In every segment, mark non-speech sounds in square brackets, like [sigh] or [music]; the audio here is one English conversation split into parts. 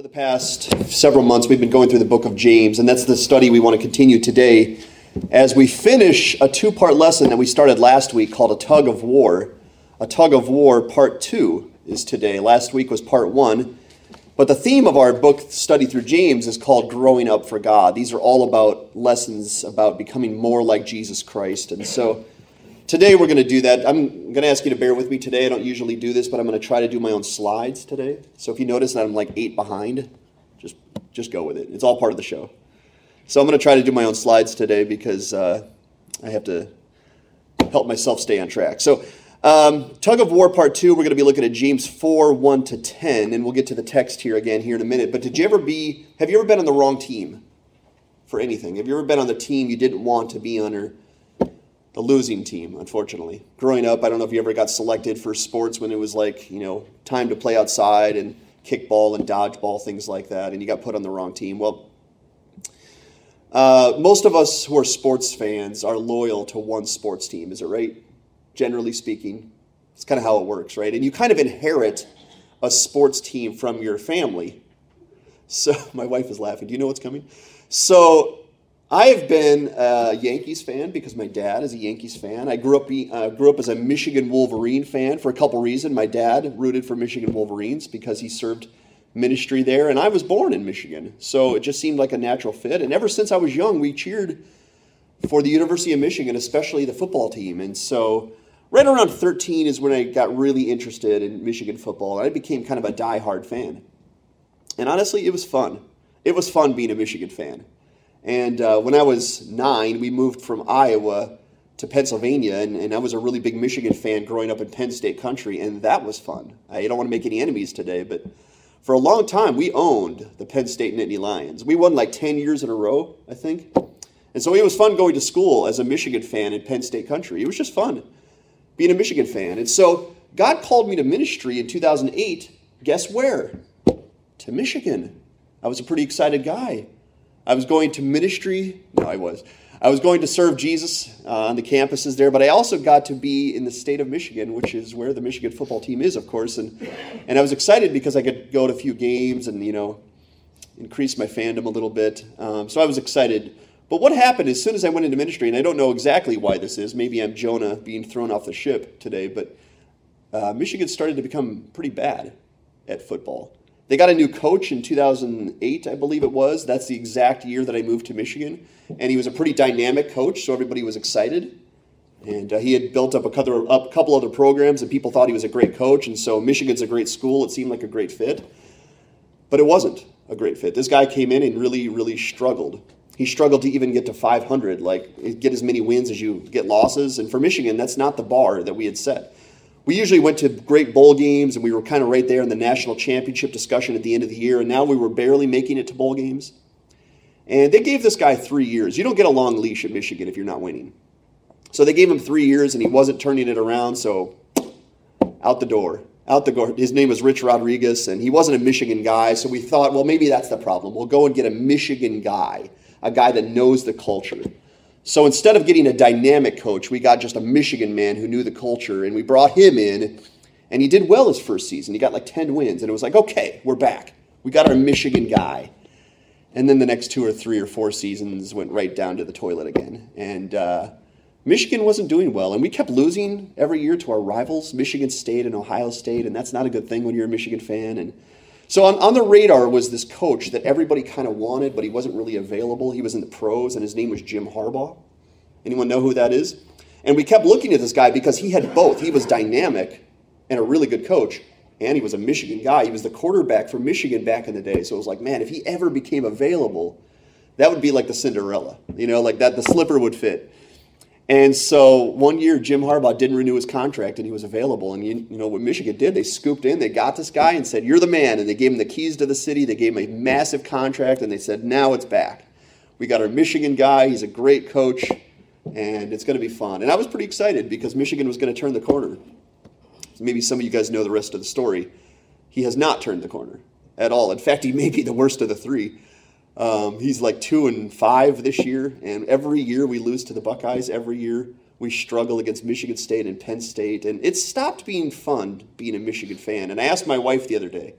For the past several months, we've been going through the book of James, and that's the study we want to continue today as we finish a two part lesson that we started last week called A Tug of War. A Tug of War, part two, is today. Last week was part one. But the theme of our book study through James is called Growing Up for God. These are all about lessons about becoming more like Jesus Christ. And so today we're going to do that. I'm going to ask you to bear with me today. I don't usually do this, but I'm going to try to do my own slides today. So if you notice that I'm like eight behind, just just go with it. It's all part of the show. So I'm going to try to do my own slides today because uh, I have to help myself stay on track. So um, tug of war part two, we're going to be looking at James 4, 1 to 10, and we'll get to the text here again here in a minute. But did you ever be, have you ever been on the wrong team for anything? Have you ever been on the team you didn't want to be on or the losing team, unfortunately. Growing up, I don't know if you ever got selected for sports when it was like, you know, time to play outside and kickball and dodgeball, things like that, and you got put on the wrong team. Well, uh, most of us who are sports fans are loyal to one sports team, is it right? Generally speaking, it's kind of how it works, right? And you kind of inherit a sports team from your family. So, [laughs] my wife is laughing. Do you know what's coming? So, I have been a Yankees fan because my dad is a Yankees fan. I grew up uh, grew up as a Michigan Wolverine fan for a couple reasons. My dad rooted for Michigan Wolverines because he served ministry there, and I was born in Michigan, so it just seemed like a natural fit. And ever since I was young, we cheered for the University of Michigan, especially the football team. And so, right around 13 is when I got really interested in Michigan football, and I became kind of a die-hard fan. And honestly, it was fun. It was fun being a Michigan fan. And uh, when I was nine, we moved from Iowa to Pennsylvania, and, and, I was a really big Michigan fan growing up in Penn State country, and that was fun. I don't want to make any enemies today, but for a long time, we owned the Penn State Nittany Lions. We won like 10 years in a row, I think. And so it was fun going to school as a Michigan fan in Penn State country. It was just fun being a Michigan fan. And so God called me to ministry in 2008. Guess where? To Michigan. I was a pretty excited guy. I was going to ministry. No, I was. I was going to serve Jesus uh, on the campuses there, but I also got to be in the state of Michigan, which is where the Michigan football team is, of course. And, and I was excited because I could go to a few games and, you know, increase my fandom a little bit. Um, so I was excited. But what happened as soon as I went into ministry, and I don't know exactly why this is, maybe I'm Jonah being thrown off the ship today, but uh, Michigan started to become pretty bad at football. They got a new coach in 2008, I believe it was. That's the exact year that I moved to Michigan. And he was a pretty dynamic coach, so everybody was excited. And uh, he had built up a couple, a couple other programs, and people thought he was a great coach. And so Michigan's a great school. It seemed like a great fit. But it wasn't a great fit. This guy came in and really, really struggled. He struggled to even get to 500, like get as many wins as you get losses. And for Michigan, that's not the bar that we had set we usually went to great bowl games and we were kind of right there in the national championship discussion at the end of the year, and now we were barely making it to bowl games. And they gave this guy three years. You don't get a long leash at Michigan if you're not winning. So they gave him three years and he wasn't turning it around, so out the door. Out the door. His name was Rich Rodriguez, and he wasn't a Michigan guy, so we thought, well, maybe that's the problem. We'll go and get a Michigan guy, a guy that knows the culture. So instead of getting a dynamic coach, we got just a Michigan man who knew the culture, and we brought him in, and he did well his first season. He got like 10 wins, and it was like, okay, we're back. We got our Michigan guy. And then the next two or three or four seasons went right down to the toilet again. And uh, Michigan wasn't doing well, and we kept losing every year to our rivals, Michigan State and Ohio State, and that's not a good thing when you're a Michigan fan. And so on, on the radar was this coach that everybody kind of wanted, but he wasn't really available. He was in the pros, and his name was Jim Harbaugh. Anyone know who that is? And we kept looking at this guy because he had both. He was dynamic and a really good coach, and he was a Michigan guy. He was the quarterback for Michigan back in the day. So it was like, man, if he ever became available, that would be like the Cinderella. You know, like that the slipper would fit. And so one year, Jim Harbaugh didn't renew his contract, and he was available. And you, you, know what Michigan did? They scooped in, they got this guy, and said, "You're the man." And they gave him the keys to the city. They gave him a massive contract, and they said, "Now it's back. We got our Michigan guy. He's a great coach, and it's going to be fun." And I was pretty excited because Michigan was going to turn the corner. Maybe some of you guys know the rest of the story. He has not turned the corner at all. In fact, he may be the worst of the three. Um, he's like two and five this year, and every year we lose to the Buckeyes. Every year we struggle against Michigan State and Penn State, and it stopped being fun being a Michigan fan. And I asked my wife the other day,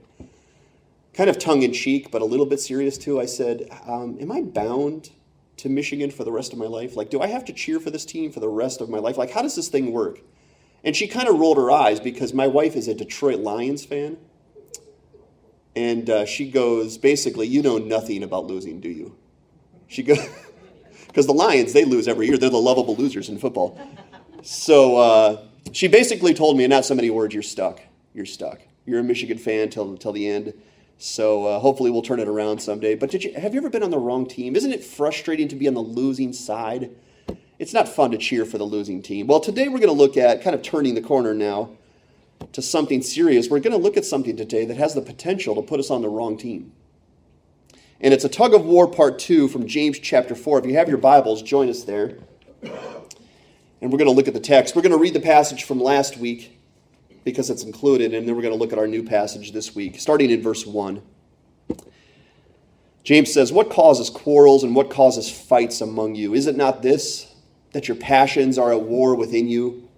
kind of tongue in cheek, but a little bit serious too, I said, um, Am I bound to Michigan for the rest of my life? Like, do I have to cheer for this team for the rest of my life? Like, how does this thing work? And she kind of rolled her eyes because my wife is a Detroit Lions fan. And uh, she goes, basically, you know nothing about losing, do you? She goes, [laughs] because the Lions, they lose every year. They're the lovable losers in football. So uh, she basically told me in not so many words, you're stuck. You're stuck. You're a Michigan fan till, till the end. So uh, hopefully we'll turn it around someday. But did you, have you ever been on the wrong team? Isn't it frustrating to be on the losing side? It's not fun to cheer for the losing team. Well, today we're going to look at kind of turning the corner now to something serious. We're going to look at something today that has the potential to put us on the wrong team. And it's a tug of war part two from James chapter 4. If you have your Bibles, join us there. And we're going to look at the text. We're going to read the passage from last week because it's included, and then we're going to look at our new passage this week, starting in verse 1. James says, What causes quarrels and what causes fights among you? Is it not this, that your passions are at war within you?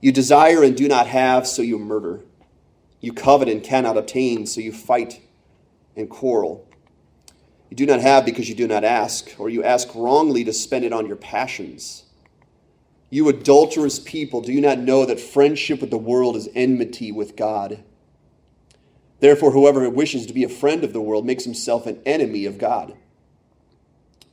You desire and do not have, so you murder. You covet and cannot obtain, so you fight and quarrel. You do not have because you do not ask, or you ask wrongly to spend it on your passions. You adulterous people, do you not know that friendship with the world is enmity with God? Therefore, whoever wishes to be a friend of the world makes himself an enemy of God.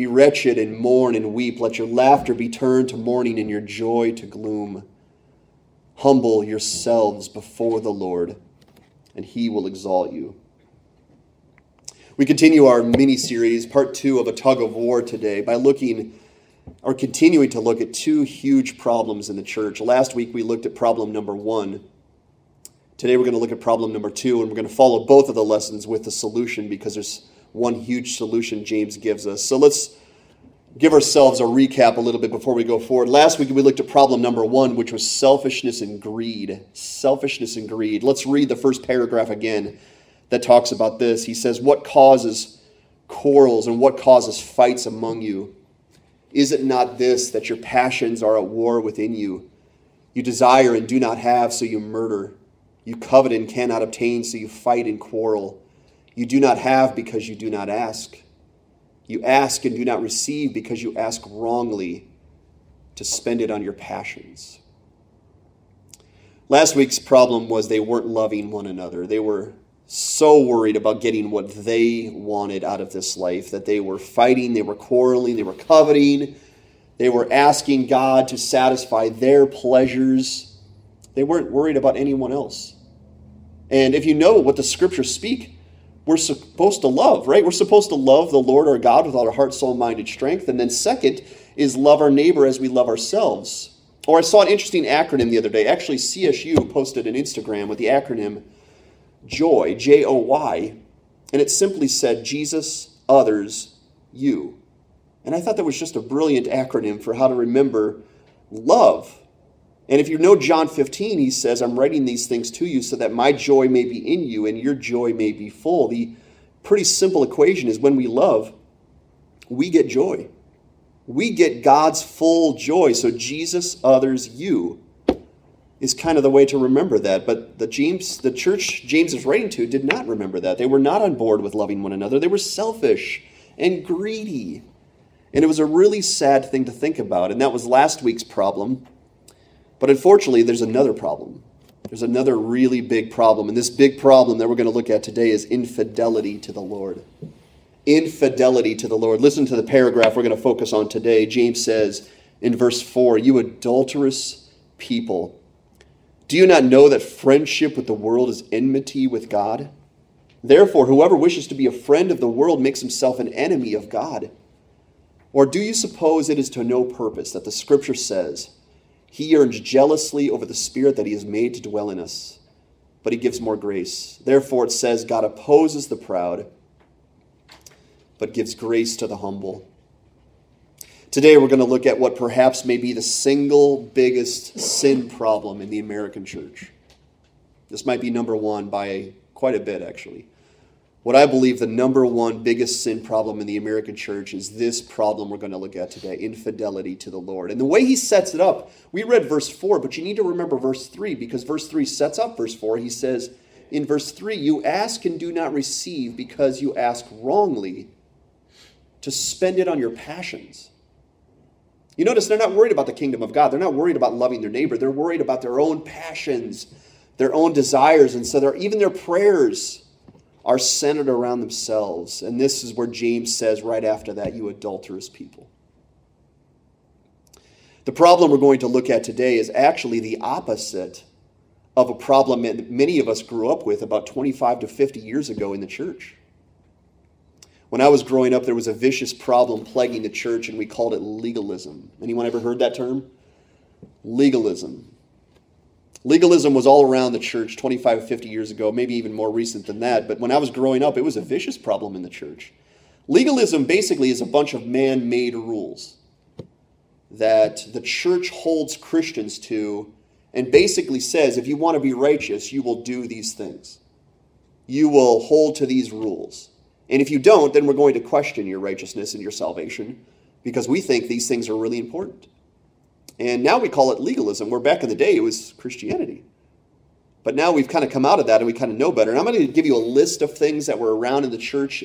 Be wretched and mourn and weep. Let your laughter be turned to mourning and your joy to gloom. Humble yourselves before the Lord, and he will exalt you. We continue our mini series, part two of a tug of war today, by looking or continuing to look at two huge problems in the church. Last week we looked at problem number one. Today we're going to look at problem number two, and we're going to follow both of the lessons with the solution because there's one huge solution James gives us. So let's give ourselves a recap a little bit before we go forward. Last week we looked at problem number one, which was selfishness and greed. Selfishness and greed. Let's read the first paragraph again that talks about this. He says, What causes quarrels and what causes fights among you? Is it not this, that your passions are at war within you? You desire and do not have, so you murder. You covet and cannot obtain, so you fight and quarrel. You do not have because you do not ask. You ask and do not receive because you ask wrongly to spend it on your passions. Last week's problem was they weren't loving one another. They were so worried about getting what they wanted out of this life that they were fighting, they were quarreling, they were coveting, they were asking God to satisfy their pleasures. They weren't worried about anyone else. And if you know what the scriptures speak, we're supposed to love, right? We're supposed to love the Lord our God with all our heart, soul, mind, and strength. And then, second, is love our neighbor as we love ourselves. Or I saw an interesting acronym the other day. Actually, CSU posted an Instagram with the acronym joy, J O Y, and it simply said Jesus, others, you. And I thought that was just a brilliant acronym for how to remember love. And if you know John 15, he says, I'm writing these things to you so that my joy may be in you and your joy may be full. The pretty simple equation is when we love, we get joy. We get God's full joy. So Jesus, others, you is kind of the way to remember that. But the James, the church James is writing to, did not remember that. They were not on board with loving one another. They were selfish and greedy. And it was a really sad thing to think about. And that was last week's problem. But unfortunately, there's another problem. There's another really big problem. And this big problem that we're going to look at today is infidelity to the Lord. Infidelity to the Lord. Listen to the paragraph we're going to focus on today. James says in verse 4 You adulterous people do you not know that friendship with the world is enmity with God? Therefore, whoever wishes to be a friend of the world makes himself an enemy of God. Or do you suppose it is to no purpose that the Scripture says, He yearns jealously over the Spirit that He has made to dwell in us, but He gives more grace? Therefore, it says, God opposes the proud, but gives grace to the humble. Today, we're going to look at what perhaps may be the single biggest sin problem in the American church. This might be number one by quite a bit, actually. What I believe the number one biggest sin problem in the American church is this problem we're going to look at today infidelity to the Lord. And the way he sets it up, we read verse 4, but you need to remember verse 3 because verse 3 sets up verse 4. He says in verse 3, You ask and do not receive because you ask wrongly to spend it on your passions. You notice they're not worried about the kingdom of God. They're not worried about loving their neighbor. They're worried about their own passions, their own desires. And so even their prayers are centered around themselves. And this is where James says right after that, you adulterous people. The problem we're going to look at today is actually the opposite of a problem that many of us grew up with about 25 to 50 years ago in the church. When I was growing up, there was a vicious problem plaguing the church, and we called it legalism. Anyone ever heard that term? Legalism. Legalism was all around the church 25, 50 years ago, maybe even more recent than that. But when I was growing up, it was a vicious problem in the church. Legalism basically is a bunch of man made rules that the church holds Christians to and basically says if you want to be righteous, you will do these things. You will hold to these rules. And if you don't, then we're going to question your righteousness and your salvation because we think these things are really important. And now we call it legalism, where back in the day it was Christianity. But now we've kind of come out of that and we kind of know better. And I'm going to give you a list of things that were around in the church,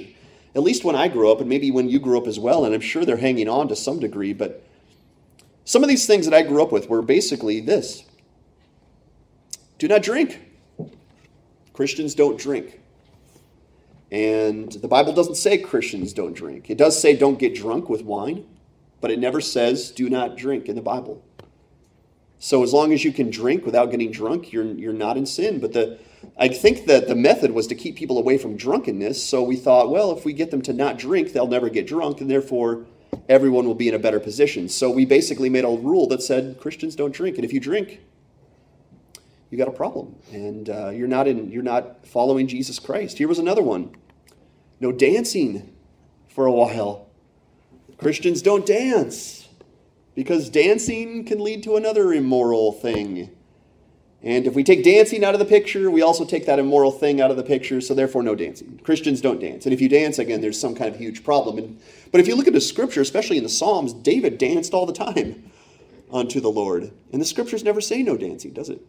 at least when I grew up, and maybe when you grew up as well. And I'm sure they're hanging on to some degree. But some of these things that I grew up with were basically this do not drink. Christians don't drink. And the Bible doesn't say Christians don't drink. It does say don't get drunk with wine, but it never says do not drink in the Bible. So as long as you can drink without getting drunk, you're, you're not in sin. But the, I think that the method was to keep people away from drunkenness. So we thought, well, if we get them to not drink, they'll never get drunk, and therefore everyone will be in a better position. So we basically made a rule that said Christians don't drink. And if you drink, you got a problem, and uh, you're not in you're not following Jesus Christ. Here was another one: no dancing for a while. Christians don't dance because dancing can lead to another immoral thing. And if we take dancing out of the picture, we also take that immoral thing out of the picture, so therefore no dancing. Christians don't dance. And if you dance, again, there's some kind of huge problem. And, but if you look at the scripture, especially in the Psalms, David danced all the time [laughs] unto the Lord. And the scriptures never say no dancing, does it?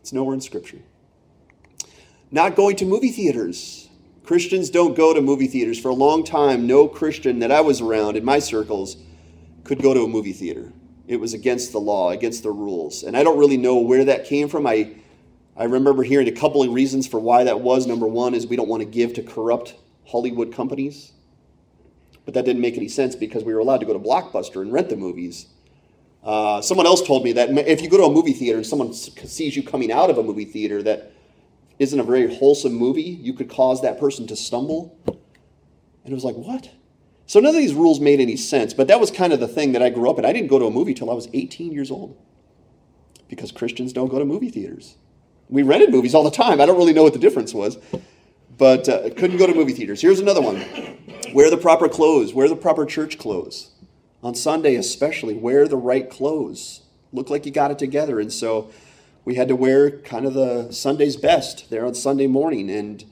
It's nowhere in Scripture. Not going to movie theaters. Christians don't go to movie theaters. For a long time, no Christian that I was around in my circles could go to a movie theater. It was against the law, against the rules. And I don't really know where that came from. I, I remember hearing a couple of reasons for why that was. Number one is we don't want to give to corrupt Hollywood companies. But that didn't make any sense because we were allowed to go to Blockbuster and rent the movies. Uh, someone else told me that if you go to a movie theater and someone sees you coming out of a movie theater that isn't a very wholesome movie, you could cause that person to stumble. And it was like, what? So none of these rules made any sense, but that was kind of the thing that I grew up in. I didn't go to a movie till I was 18 years old because Christians don't go to movie theaters. We rented movies all the time. I don't really know what the difference was, but uh, couldn't go to movie theaters. Here's another one wear the proper clothes, wear the proper church clothes on Sunday especially, wear the right clothes. Look like you got it together. And so we had to wear kind of the Sunday's best there on Sunday morning. And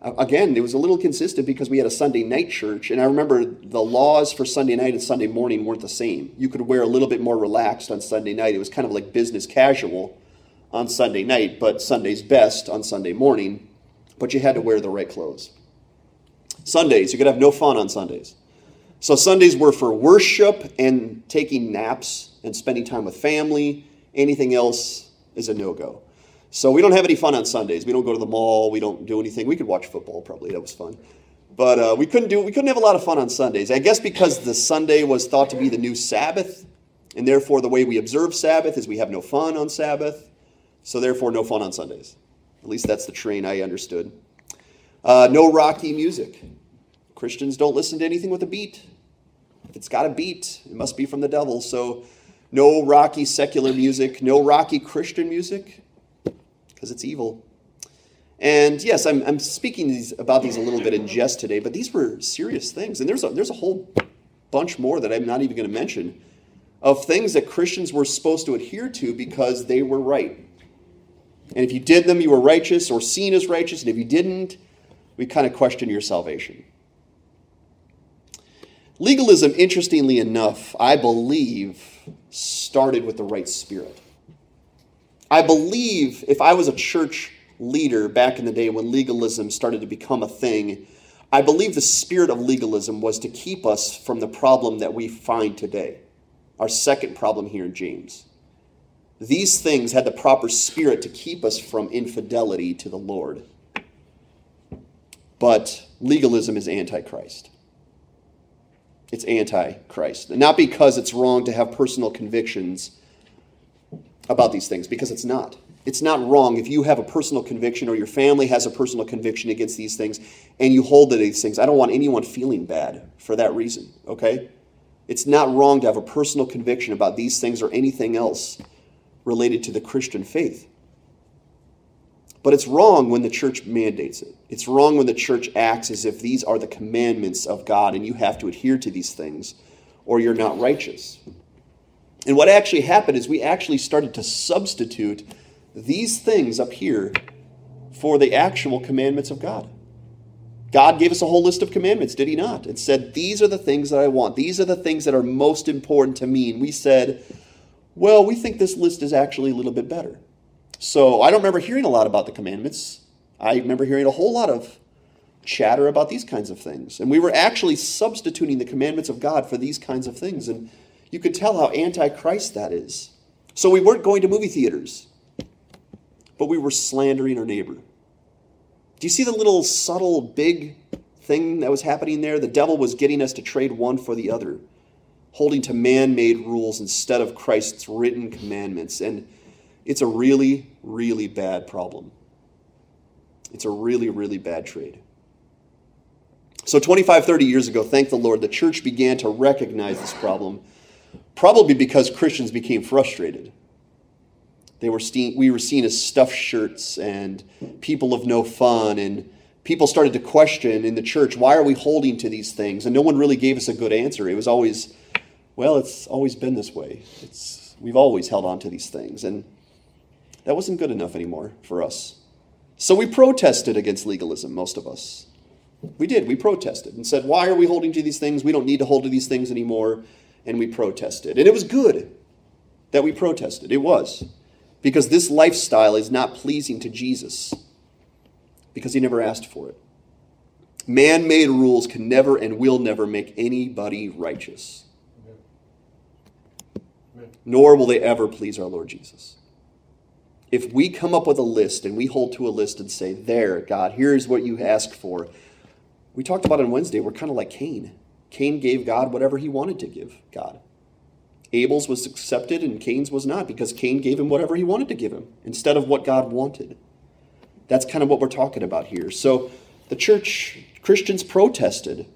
uh, again, it was a little consistent because we had a Sunday night church. And I remember the laws for Sunday night and Sunday morning weren't the same. You could wear a little bit more relaxed on Sunday night. It was kind of like business casual on Sunday night, but Sunday's best on Sunday morning. But you had to wear the right clothes. Sundays, you could have no fun on Sundays. So Sundays were for worship and taking naps and spending time with family. Anything else is a no go. So we don't have any fun on Sundays. We don't go to the mall. We don't do anything. We could watch football probably. That was fun. But uh, we couldn't do. We couldn't have a lot of fun on Sundays. I guess because the Sunday was thought to be the new Sabbath, and therefore the way we observe Sabbath is we have no fun on Sabbath. So therefore, no fun on Sundays. At least that's the train I understood. Uh, no rocky music. Christians don't listen to anything with a beat. If it's got a beat, it must be from the devil. So, no rocky secular music, no rocky Christian music, because it's evil. And yes, I'm, I'm speaking these, about these a little bit in jest today, but these were serious things. And there's a, there's a whole bunch more that I'm not even going to mention of things that Christians were supposed to adhere to because they were right. And if you did them, you were righteous or seen as righteous. And if you didn't, we kind of question your salvation. Legalism, interestingly enough, I believe, started with the right spirit. I believe if I was a church leader back in the day when legalism started to become a thing, I believe the spirit of legalism was to keep us from the problem that we find today, our second problem here in James. These things had the proper spirit to keep us from infidelity to the Lord. But legalism is antichrist. It's antichrist. Not because it's wrong to have personal convictions about these things, because it's not. It's not wrong if you have a personal conviction or your family has a personal conviction against these things and you hold to these things. I don't want anyone feeling bad for that reason, okay? It's not wrong to have a personal conviction about these things or anything else related to the Christian faith. But it's wrong when the church mandates it. It's wrong when the church acts as if these are the commandments of God and you have to adhere to these things or you're not righteous. And what actually happened is we actually started to substitute these things up here for the actual commandments of God. God gave us a whole list of commandments, did He not? And said, These are the things that I want. These are the things that are most important to me. And we said, Well, we think this list is actually a little bit better. So I don't remember hearing a lot about the commandments. I remember hearing a whole lot of chatter about these kinds of things. And we were actually substituting the commandments of God for these kinds of things. And you could tell how antichrist that is. So we weren't going to movie theaters but we were slandering our neighbor. Do you see the little subtle, big thing that was happening there? The devil was getting us to trade one for the other, holding to man made rules instead of Christ's written commandments. And it's a really, really bad problem. It's a really, really bad trade. So, 25, 30 years ago, thank the Lord, the church began to recognize this problem, probably because Christians became frustrated. They were seen, we were seen as stuffed shirts and people of no fun. And people started to question in the church, why are we holding to these things? And no one really gave us a good answer. It was always, well, it's always been this way. It's, we've always held on to these things. And that wasn't good enough anymore for us. So we protested against legalism, most of us. We did. We protested and said, why are we holding to these things? We don't need to hold to these things anymore. And we protested. And it was good that we protested. It was because this lifestyle is not pleasing to Jesus because he never asked for it. Man made rules can never and will never make anybody righteous, nor will they ever please our Lord Jesus. If we come up with a list and we hold to a list and say, There, God, here's what you ask for, we talked about on Wednesday, we're kind of like Cain. Cain gave God whatever he wanted to give God. Abel's was accepted and Cain's was not because Cain gave him whatever he wanted to give him instead of what God wanted. That's kind of what we're talking about here. So the church, Christians protested.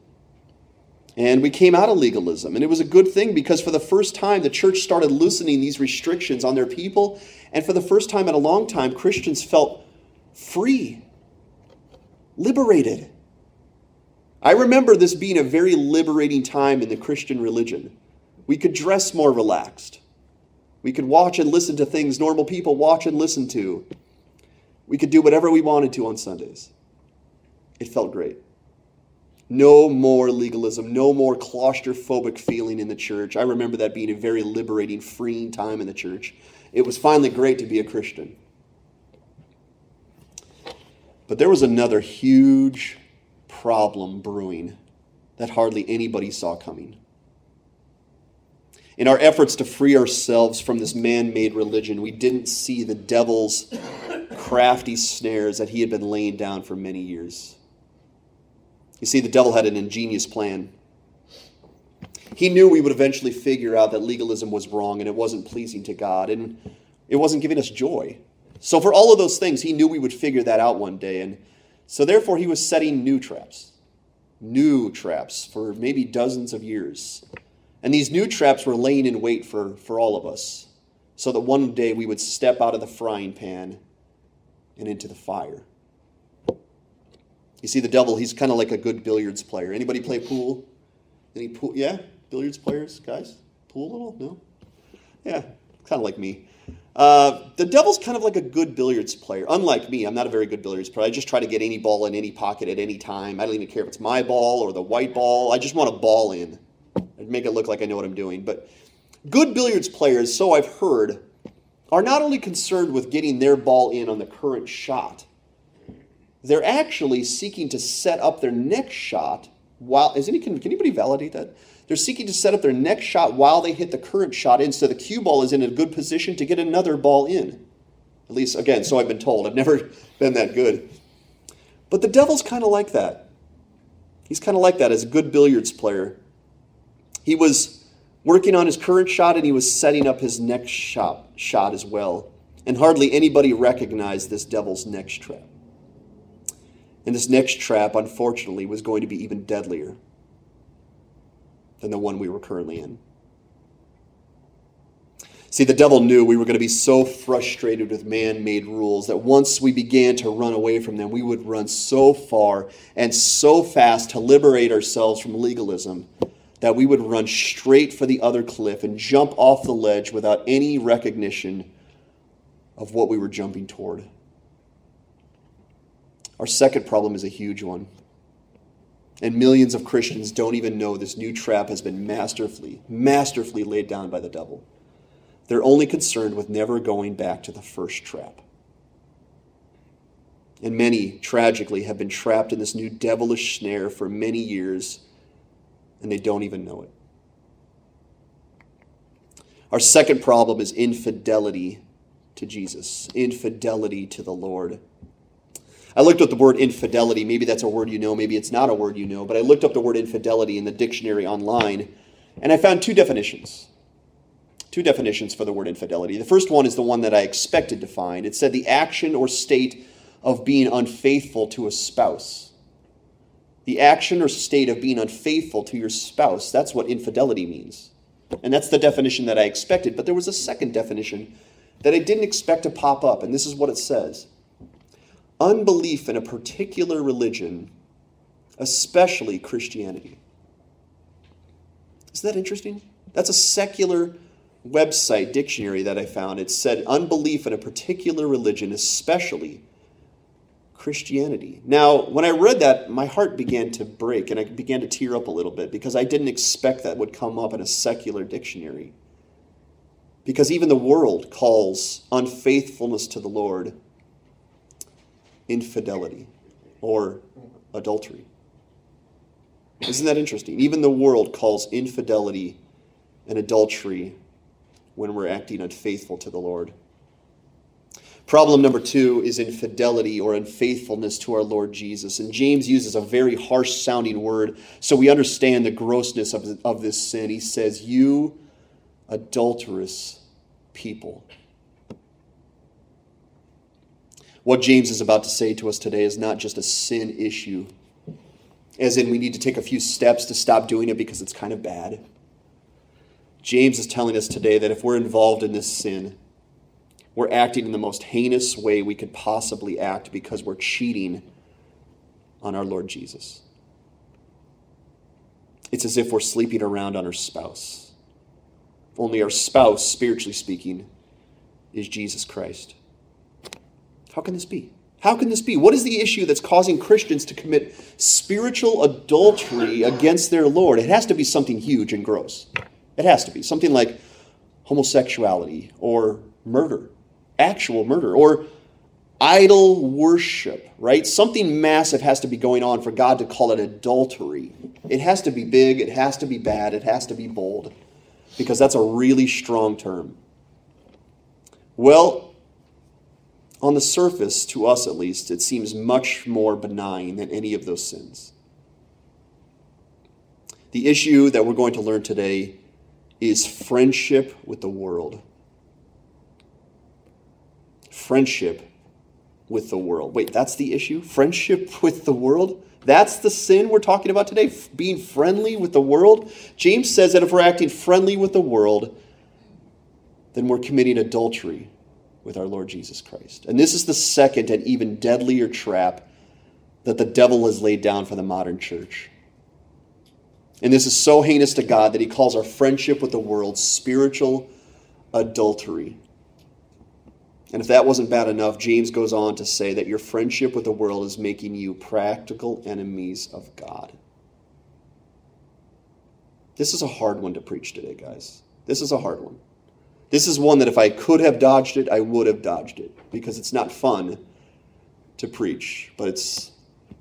And we came out of legalism. And it was a good thing because for the first time, the church started loosening these restrictions on their people. And for the first time in a long time, Christians felt free, liberated. I remember this being a very liberating time in the Christian religion. We could dress more relaxed. We could watch and listen to things normal people watch and listen to. We could do whatever we wanted to on Sundays. It felt great. No more legalism, no more claustrophobic feeling in the church. I remember that being a very liberating, freeing time in the church. It was finally great to be a Christian. But there was another huge problem brewing that hardly anybody saw coming. In our efforts to free ourselves from this man made religion, we didn't see the devil's crafty snares that he had been laying down for many years. You see, the devil had an ingenious plan. He knew we would eventually figure out that legalism was wrong and it wasn't pleasing to God and it wasn't giving us joy. So, for all of those things, he knew we would figure that out one day. And so, therefore, he was setting new traps, new traps for maybe dozens of years. And these new traps were laying in wait for, for all of us so that one day we would step out of the frying pan and into the fire. You see, the devil, he's kind of like a good billiards player. Anybody play pool? Any pool? Yeah? Billiards players, guys? Pool a little? No? Yeah, kind of like me. Uh, the devil's kind of like a good billiards player. Unlike me, I'm not a very good billiards player. I just try to get any ball in any pocket at any time. I don't even care if it's my ball or the white ball. I just want a ball in. I'd make it look like I know what I'm doing. But good billiards players, so I've heard, are not only concerned with getting their ball in on the current shot, they're actually seeking to set up their next shot while. Is any, can, can anybody validate that? They're seeking to set up their next shot while they hit the current shot in, so the cue ball is in a good position to get another ball in. At least, again, so I've been told. I've [laughs] never been that good. But the devil's kind of like that. He's kind of like that as a good billiards player. He was working on his current shot and he was setting up his next shot, shot as well. And hardly anybody recognized this devil's next trap. And this next trap, unfortunately, was going to be even deadlier than the one we were currently in. See, the devil knew we were going to be so frustrated with man made rules that once we began to run away from them, we would run so far and so fast to liberate ourselves from legalism that we would run straight for the other cliff and jump off the ledge without any recognition of what we were jumping toward. Our second problem is a huge one. And millions of Christians don't even know this new trap has been masterfully, masterfully laid down by the devil. They're only concerned with never going back to the first trap. And many, tragically, have been trapped in this new devilish snare for many years, and they don't even know it. Our second problem is infidelity to Jesus, infidelity to the Lord. I looked up the word infidelity. Maybe that's a word you know, maybe it's not a word you know, but I looked up the word infidelity in the dictionary online, and I found two definitions. Two definitions for the word infidelity. The first one is the one that I expected to find. It said the action or state of being unfaithful to a spouse. The action or state of being unfaithful to your spouse. That's what infidelity means. And that's the definition that I expected. But there was a second definition that I didn't expect to pop up, and this is what it says unbelief in a particular religion, especially Christianity. Isn't that interesting? That's a secular website dictionary that I found. It said unbelief in a particular religion, especially Christianity. Now, when I read that, my heart began to break and I began to tear up a little bit because I didn't expect that would come up in a secular dictionary. Because even the world calls unfaithfulness to the Lord infidelity or adultery. Isn't that interesting? Even the world calls infidelity and adultery when we're acting unfaithful to the Lord. Problem number two is infidelity or unfaithfulness to our Lord Jesus. And James uses a very harsh sounding word so we understand the grossness of, of this sin. He says, You adulterous people. What James is about to say to us today is not just a sin issue, as in we need to take a few steps to stop doing it because it's kind of bad. James is telling us today that if we're involved in this sin, we're acting in the most heinous way we could possibly act because we're cheating on our Lord Jesus. It's as if we're sleeping around on our spouse. Only our spouse, spiritually speaking, is Jesus Christ. How can this be? How can this be? What is the issue that's causing Christians to commit spiritual adultery against their Lord? It has to be something huge and gross. It has to be something like homosexuality or murder, actual murder, or idol worship, right? Something massive has to be going on for God to call it adultery. It has to be big, it has to be bad, it has to be bold, because that's a really strong term. Well, on the surface, to us at least, it seems much more benign than any of those sins. The issue that we're going to learn today is friendship with the world. Friendship with the world. Wait, that's the issue? Friendship with the world? That's the sin we're talking about today? Being friendly with the world? James says that if we're acting friendly with the world, then we're committing adultery with our Lord Jesus Christ. And this is the second and even deadlier trap that the devil has laid down for the modern church. And this is so heinous to God that he calls our friendship with the world spiritual adultery. And if that wasn't bad enough, James goes on to say that your friendship with the world is making you practical enemies of God. This is a hard one to preach today, guys. This is a hard one. This is one that if I could have dodged it, I would have dodged it because it's not fun to preach, but it's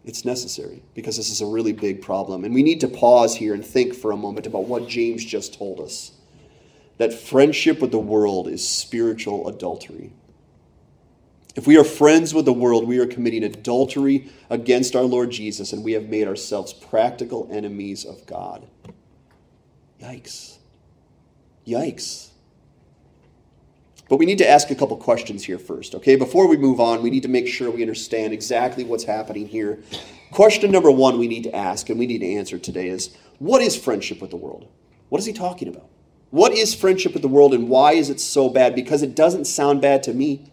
it's necessary because this is a really big problem. And we need to pause here and think for a moment about what James just told us. That friendship with the world is spiritual adultery. If we are friends with the world, we are committing adultery against our Lord Jesus, and we have made ourselves practical enemies of God. Yikes. Yikes. But we need to ask a couple questions here first, okay? Before we move on, we need to make sure we understand exactly what's happening here. Question number one we need to ask and we need to answer today is what is friendship with the world? What is he talking about? What is friendship with the world and why is it so bad? Because it doesn't sound bad to me.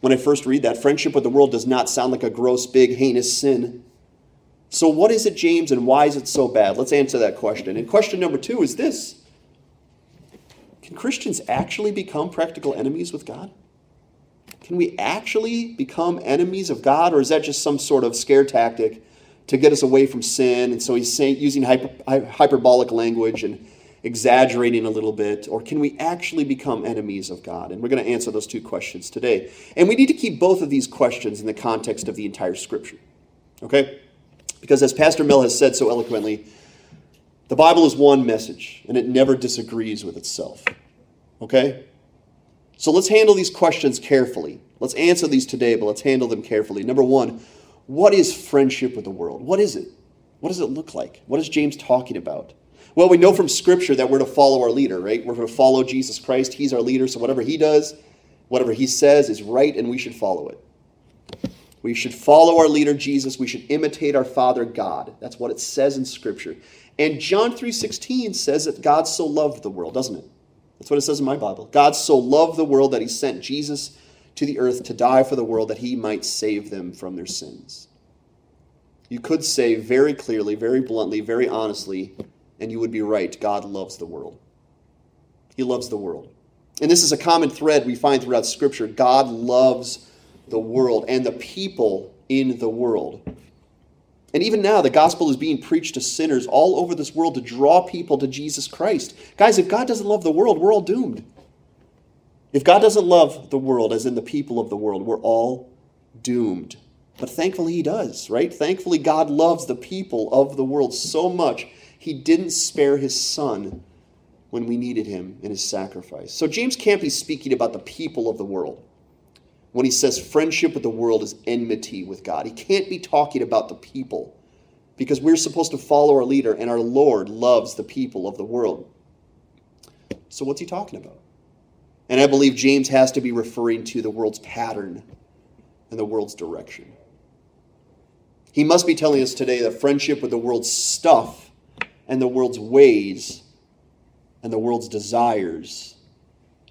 When I first read that, friendship with the world does not sound like a gross, big, heinous sin. So, what is it, James, and why is it so bad? Let's answer that question. And question number two is this can Christians actually become practical enemies with God? Can we actually become enemies of God, or is that just some sort of scare tactic to get us away from sin? And so he's saying, using hyper, hyperbolic language and exaggerating a little bit, or can we actually become enemies of God? And we're going to answer those two questions today. And we need to keep both of these questions in the context of the entire scripture. Okay? Because as Pastor Mill has said so eloquently, the Bible is one message, and it never disagrees with itself. Okay? So let's handle these questions carefully. Let's answer these today, but let's handle them carefully. Number one, what is friendship with the world? What is it? What does it look like? What is James talking about? Well, we know from Scripture that we're to follow our leader, right? We're to follow Jesus Christ. He's our leader, so whatever he does, whatever he says is right, and we should follow it. We should follow our leader Jesus. We should imitate our Father God. That's what it says in Scripture. And John 3:16 says that God so loved the world, doesn't it? That's what it says in my Bible. God so loved the world that he sent Jesus to the earth to die for the world that he might save them from their sins. You could say very clearly, very bluntly, very honestly, and you would be right. God loves the world. He loves the world. And this is a common thread we find throughout Scripture. God loves the world and the people in the world. And even now, the gospel is being preached to sinners all over this world to draw people to Jesus Christ. Guys, if God doesn't love the world, we're all doomed. If God doesn't love the world, as in the people of the world, we're all doomed. But thankfully, He does, right? Thankfully, God loves the people of the world so much, He didn't spare His Son when we needed Him in His sacrifice. So, James can't be speaking about the people of the world when he says friendship with the world is enmity with God. He can't be talking about the people because we're supposed to follow our leader, and our Lord loves the people of the world. So, what's he talking about? And I believe James has to be referring to the world's pattern and the world's direction. He must be telling us today that friendship with the world's stuff and the world's ways and the world's desires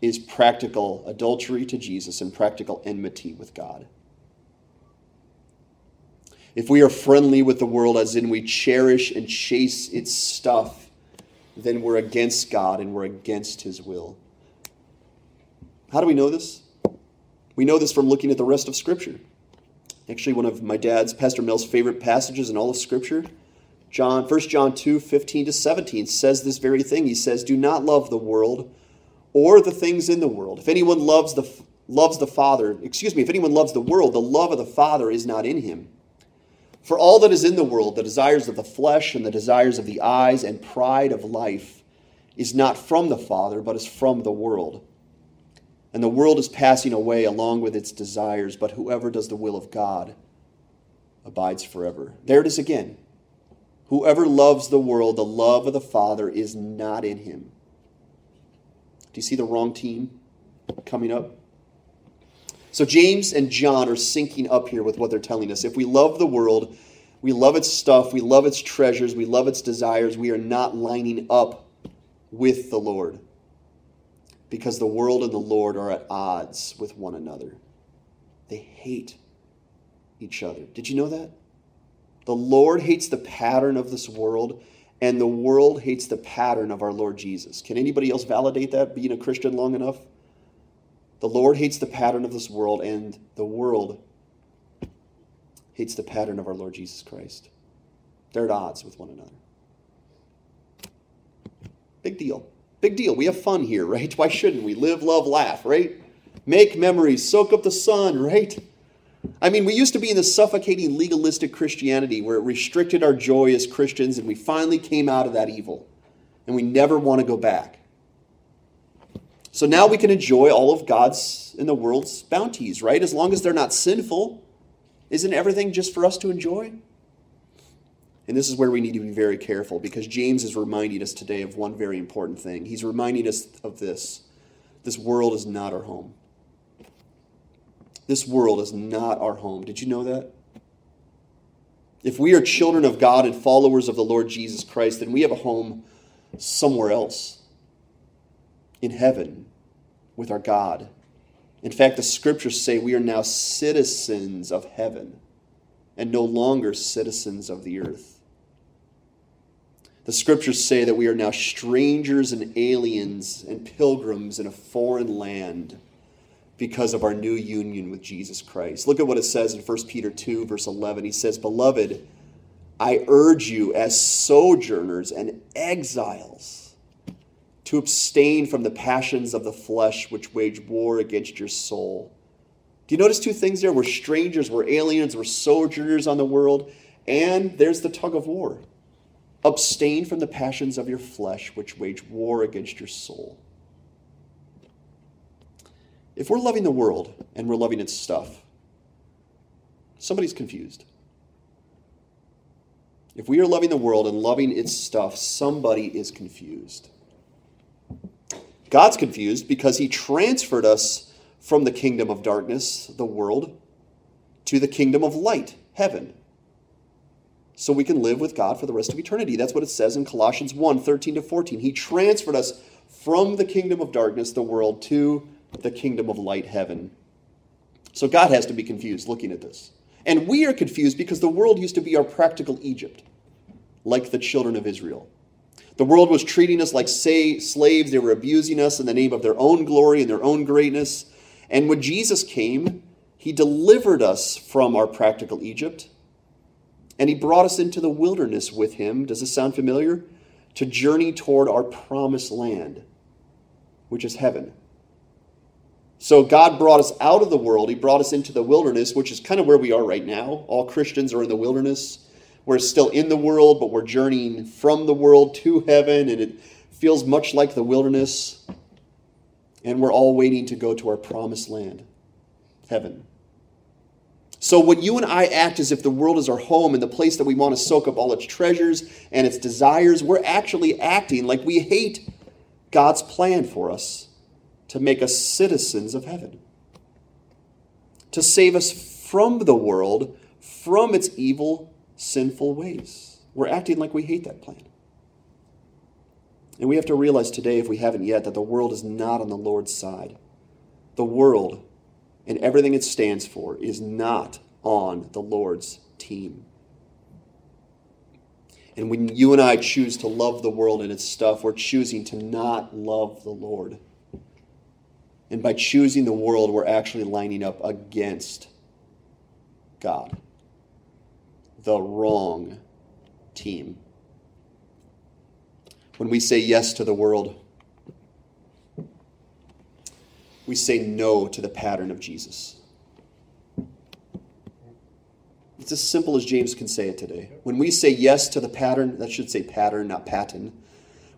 is practical adultery to Jesus and practical enmity with God. If we are friendly with the world, as in we cherish and chase its stuff, then we're against God and we're against His will. How do we know this? We know this from looking at the rest of Scripture. Actually, one of my dad's, Pastor Mill's favorite passages in all of Scripture, John, 1 John 2 15 to 17, says this very thing. He says, Do not love the world or the things in the world. If anyone loves the loves the Father, excuse me, if anyone loves the world, the love of the Father is not in him. For all that is in the world, the desires of the flesh and the desires of the eyes and pride of life, is not from the Father, but is from the world. And the world is passing away along with its desires, but whoever does the will of God abides forever. There it is again. Whoever loves the world, the love of the Father is not in him. Do you see the wrong team coming up? So James and John are syncing up here with what they're telling us. If we love the world, we love its stuff, we love its treasures, we love its desires, we are not lining up with the Lord. Because the world and the Lord are at odds with one another. They hate each other. Did you know that? The Lord hates the pattern of this world, and the world hates the pattern of our Lord Jesus. Can anybody else validate that, being a Christian long enough? The Lord hates the pattern of this world, and the world hates the pattern of our Lord Jesus Christ. They're at odds with one another. Big deal. Big deal. We have fun here, right? [laughs] Why shouldn't we? Live, love, laugh, right? Make memories, soak up the sun, right? I mean, we used to be in the suffocating legalistic Christianity where it restricted our joy as Christians, and we finally came out of that evil. And we never want to go back. So now we can enjoy all of God's and the world's bounties, right? As long as they're not sinful. Isn't everything just for us to enjoy? And this is where we need to be very careful because James is reminding us today of one very important thing. He's reminding us of this this world is not our home. This world is not our home. Did you know that? If we are children of God and followers of the Lord Jesus Christ, then we have a home somewhere else in heaven with our God. In fact, the scriptures say we are now citizens of heaven and no longer citizens of the earth. The scriptures say that we are now strangers and aliens and pilgrims in a foreign land because of our new union with Jesus Christ. Look at what it says in 1 Peter 2, verse 11. He says, Beloved, I urge you as sojourners and exiles to abstain from the passions of the flesh which wage war against your soul. Do you notice two things there? We're strangers, we're aliens, we're sojourners on the world, and there's the tug of war. Abstain from the passions of your flesh which wage war against your soul. If we're loving the world and we're loving its stuff, somebody's confused. If we are loving the world and loving its stuff, somebody is confused. God's confused because he transferred us from the kingdom of darkness, the world, to the kingdom of light, heaven. So we can live with God for the rest of eternity. That's what it says in Colossians 1 13 to 14. He transferred us from the kingdom of darkness, the world, to the kingdom of light heaven. So God has to be confused looking at this. And we are confused because the world used to be our practical Egypt, like the children of Israel. The world was treating us like say, slaves. They were abusing us in the name of their own glory and their own greatness. And when Jesus came, he delivered us from our practical Egypt and he brought us into the wilderness with him. Does this sound familiar? To journey toward our promised land, which is heaven. So God brought us out of the world. He brought us into the wilderness, which is kind of where we are right now. All Christians are in the wilderness. We're still in the world, but we're journeying from the world to heaven, and it feels much like the wilderness. And we're all waiting to go to our promised land, heaven. So, when you and I act as if the world is our home and the place that we want to soak up all its treasures and its desires, we're actually acting like we hate God's plan for us to make us citizens of heaven, to save us from the world, from its evil, sinful ways. We're acting like we hate that plan. And we have to realize today, if we haven't yet, that the world is not on the Lord's side. The world and everything it stands for is not on the Lord's team. And when you and I choose to love the world and its stuff, we're choosing to not love the Lord. And by choosing the world, we're actually lining up against God. The wrong team. When we say yes to the world, we say no to the pattern of Jesus. It's as simple as James can say it today. When we say yes to the pattern, that should say pattern, not pattern.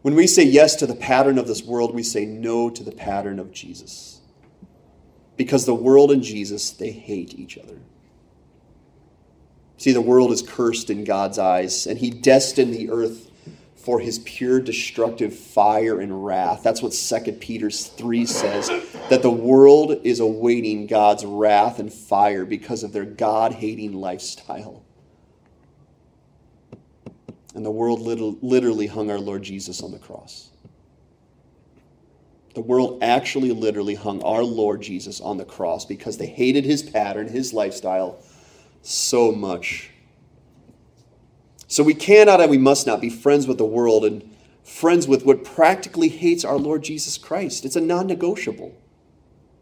When we say yes to the pattern of this world, we say no to the pattern of Jesus. Because the world and Jesus, they hate each other. See, the world is cursed in God's eyes, and He destined the earth for His pure destructive fire and wrath. That's what 2 Peter 3 says, that the world is awaiting God's wrath and fire because of their God hating lifestyle. And the world literally hung our Lord Jesus on the cross. The world actually literally hung our Lord Jesus on the cross because they hated his pattern, his lifestyle, so much So we cannot and we must not be friends with the world and friends with what practically hates our Lord Jesus Christ. It's a non negotiable.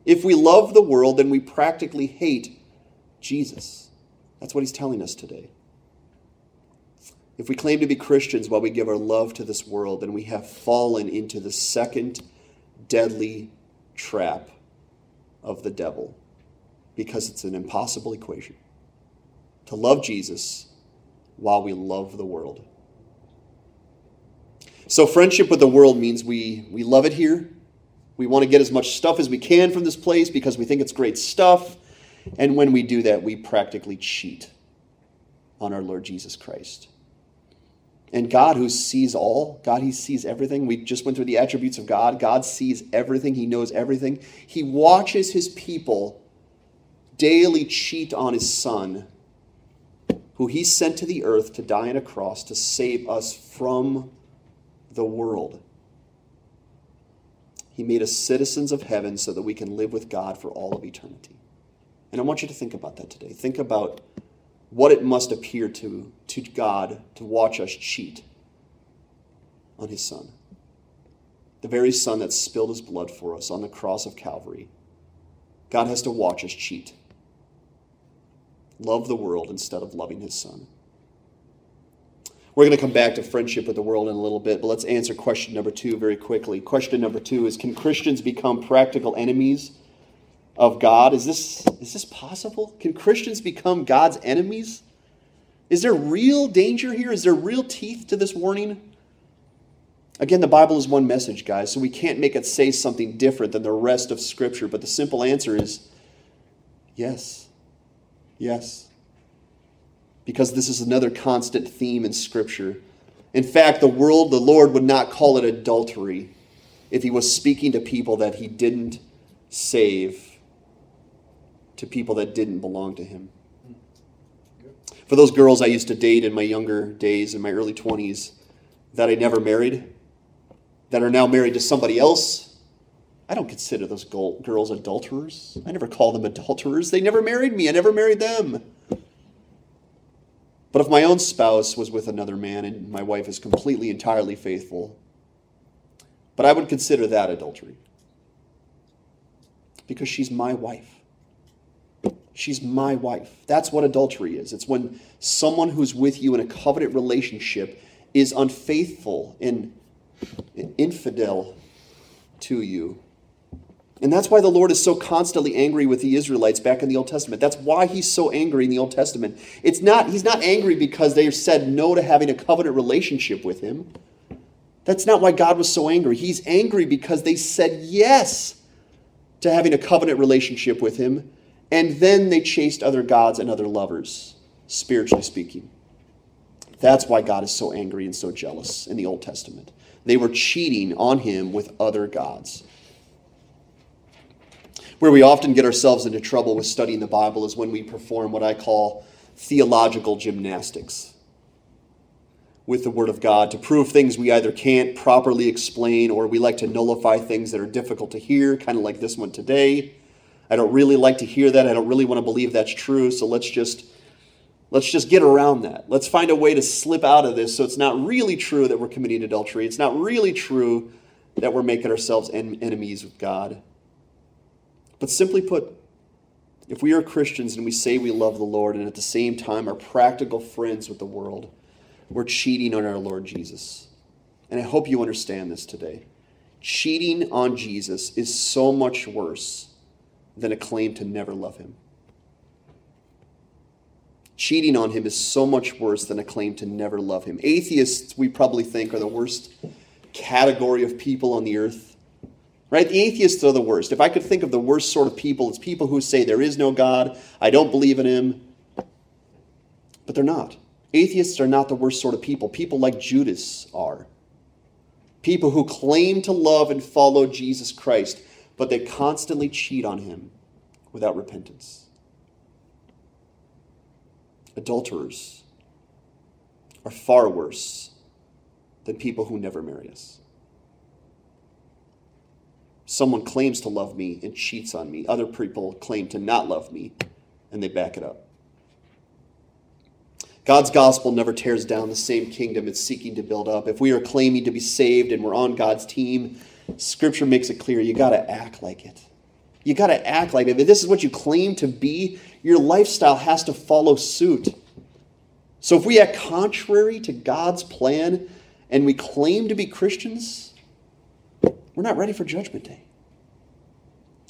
If we love the world, then we practically hate Jesus. That's what he's telling us today. If we claim to be Christians while we give our love to this world, then we have fallen into the second deadly trap of the devil because it's an impossible equation to love Jesus while we love the world. So, friendship with the world means we, we love it here. We want to get as much stuff as we can from this place because we think it's great stuff. And when we do that, we practically cheat on our Lord Jesus Christ. And God, who sees all, God, He sees everything. We just went through the attributes of God. God sees everything, He knows everything. He watches His people daily cheat on His Son, who He sent to the earth to die on a cross to save us from the world. He made us citizens of heaven so that we can live with God for all of eternity. And I want you to think about that today. Think about what it must appear to, to God to watch us cheat on his son. The very son that spilled his blood for us on the cross of Calvary. God has to watch us cheat. Love the world instead of loving his son. We're going to come back to friendship with the world in a little bit, but let's answer question number two very quickly. Question number two is Can Christians become practical enemies of God. Is this, is this possible? Can Christians become God's enemies? Is there real danger here? Is there real teeth to this warning? Again, the Bible is one message, guys, so we can't make it say something different than the rest of Scripture, but the simple answer is yes. Yes. Because this is another constant theme in Scripture. In fact, the world, the Lord would not call it adultery if he was speaking to people that he didn't save to people that didn't belong to him. For those girls I used to date in my younger days, in my early 20s, that I never married, that are now married to somebody else, I don't consider those girls adulterers. I never call them adulterers. They never married me, I never married them. But if my own spouse was with another man and my wife is completely, entirely faithful, but I would consider that adultery because she's my wife. She's my wife. That's what adultery is. It's when someone who's with you in a covenant relationship is unfaithful and infidel to you. And that's why the Lord is so constantly angry with the Israelites back in the Old Testament. That's why he's so angry in the Old Testament. It's not he's not angry because they said no to having a covenant relationship with him. That's not why God was so angry. He's angry because they said yes to having a covenant relationship with him and then they chased other gods and other lovers, spiritually speaking. That's why God is so angry and so jealous in the Old Testament. They were cheating on him with other gods. Where we often get ourselves into trouble with studying the Bible is when we perform what I call theological gymnastics with the Word of God to prove things we either can't properly explain or we like to nullify things that are difficult to hear, kind of like this one today. I don't really like to hear that. I don't really want to believe that's true. So let's just let's just get around that. Let's find a way to slip out of this so it's not really true that we're committing adultery. It's not really true that we're making ourselves en- enemies with God. But simply put, if we are Christians and we say we love the Lord and at the same time are practical friends with the world, we're cheating on our Lord Jesus. And I hope you understand this today. Cheating on Jesus is so much worse than a claim to never love him. Cheating on him is so much worse than a claim to never love him. Atheists, we probably think, are the worst category of people on the earth. Right? The atheists are the worst. If I could think of the worst sort of people, it's people who say there is no God, I don't believe in him. But they're not. Atheists are not the worst sort of people. People like Judas are. People who claim to love and follow Jesus Christ but they constantly cheat on him without repentance. Adulterers are far worse than people who never marry us. Someone claims to love me and cheats on me. Other people claim to not love me and they back it up. God's gospel never tears down the same kingdom it's seeking to build up. If we are claiming to be saved and we're on God's team, Scripture makes it clear you got to act like it. You got to act like it. If this is what you claim to be, your lifestyle has to follow suit. So if we act contrary to God's plan and we claim to be Christians, we're not ready for Judgment Day.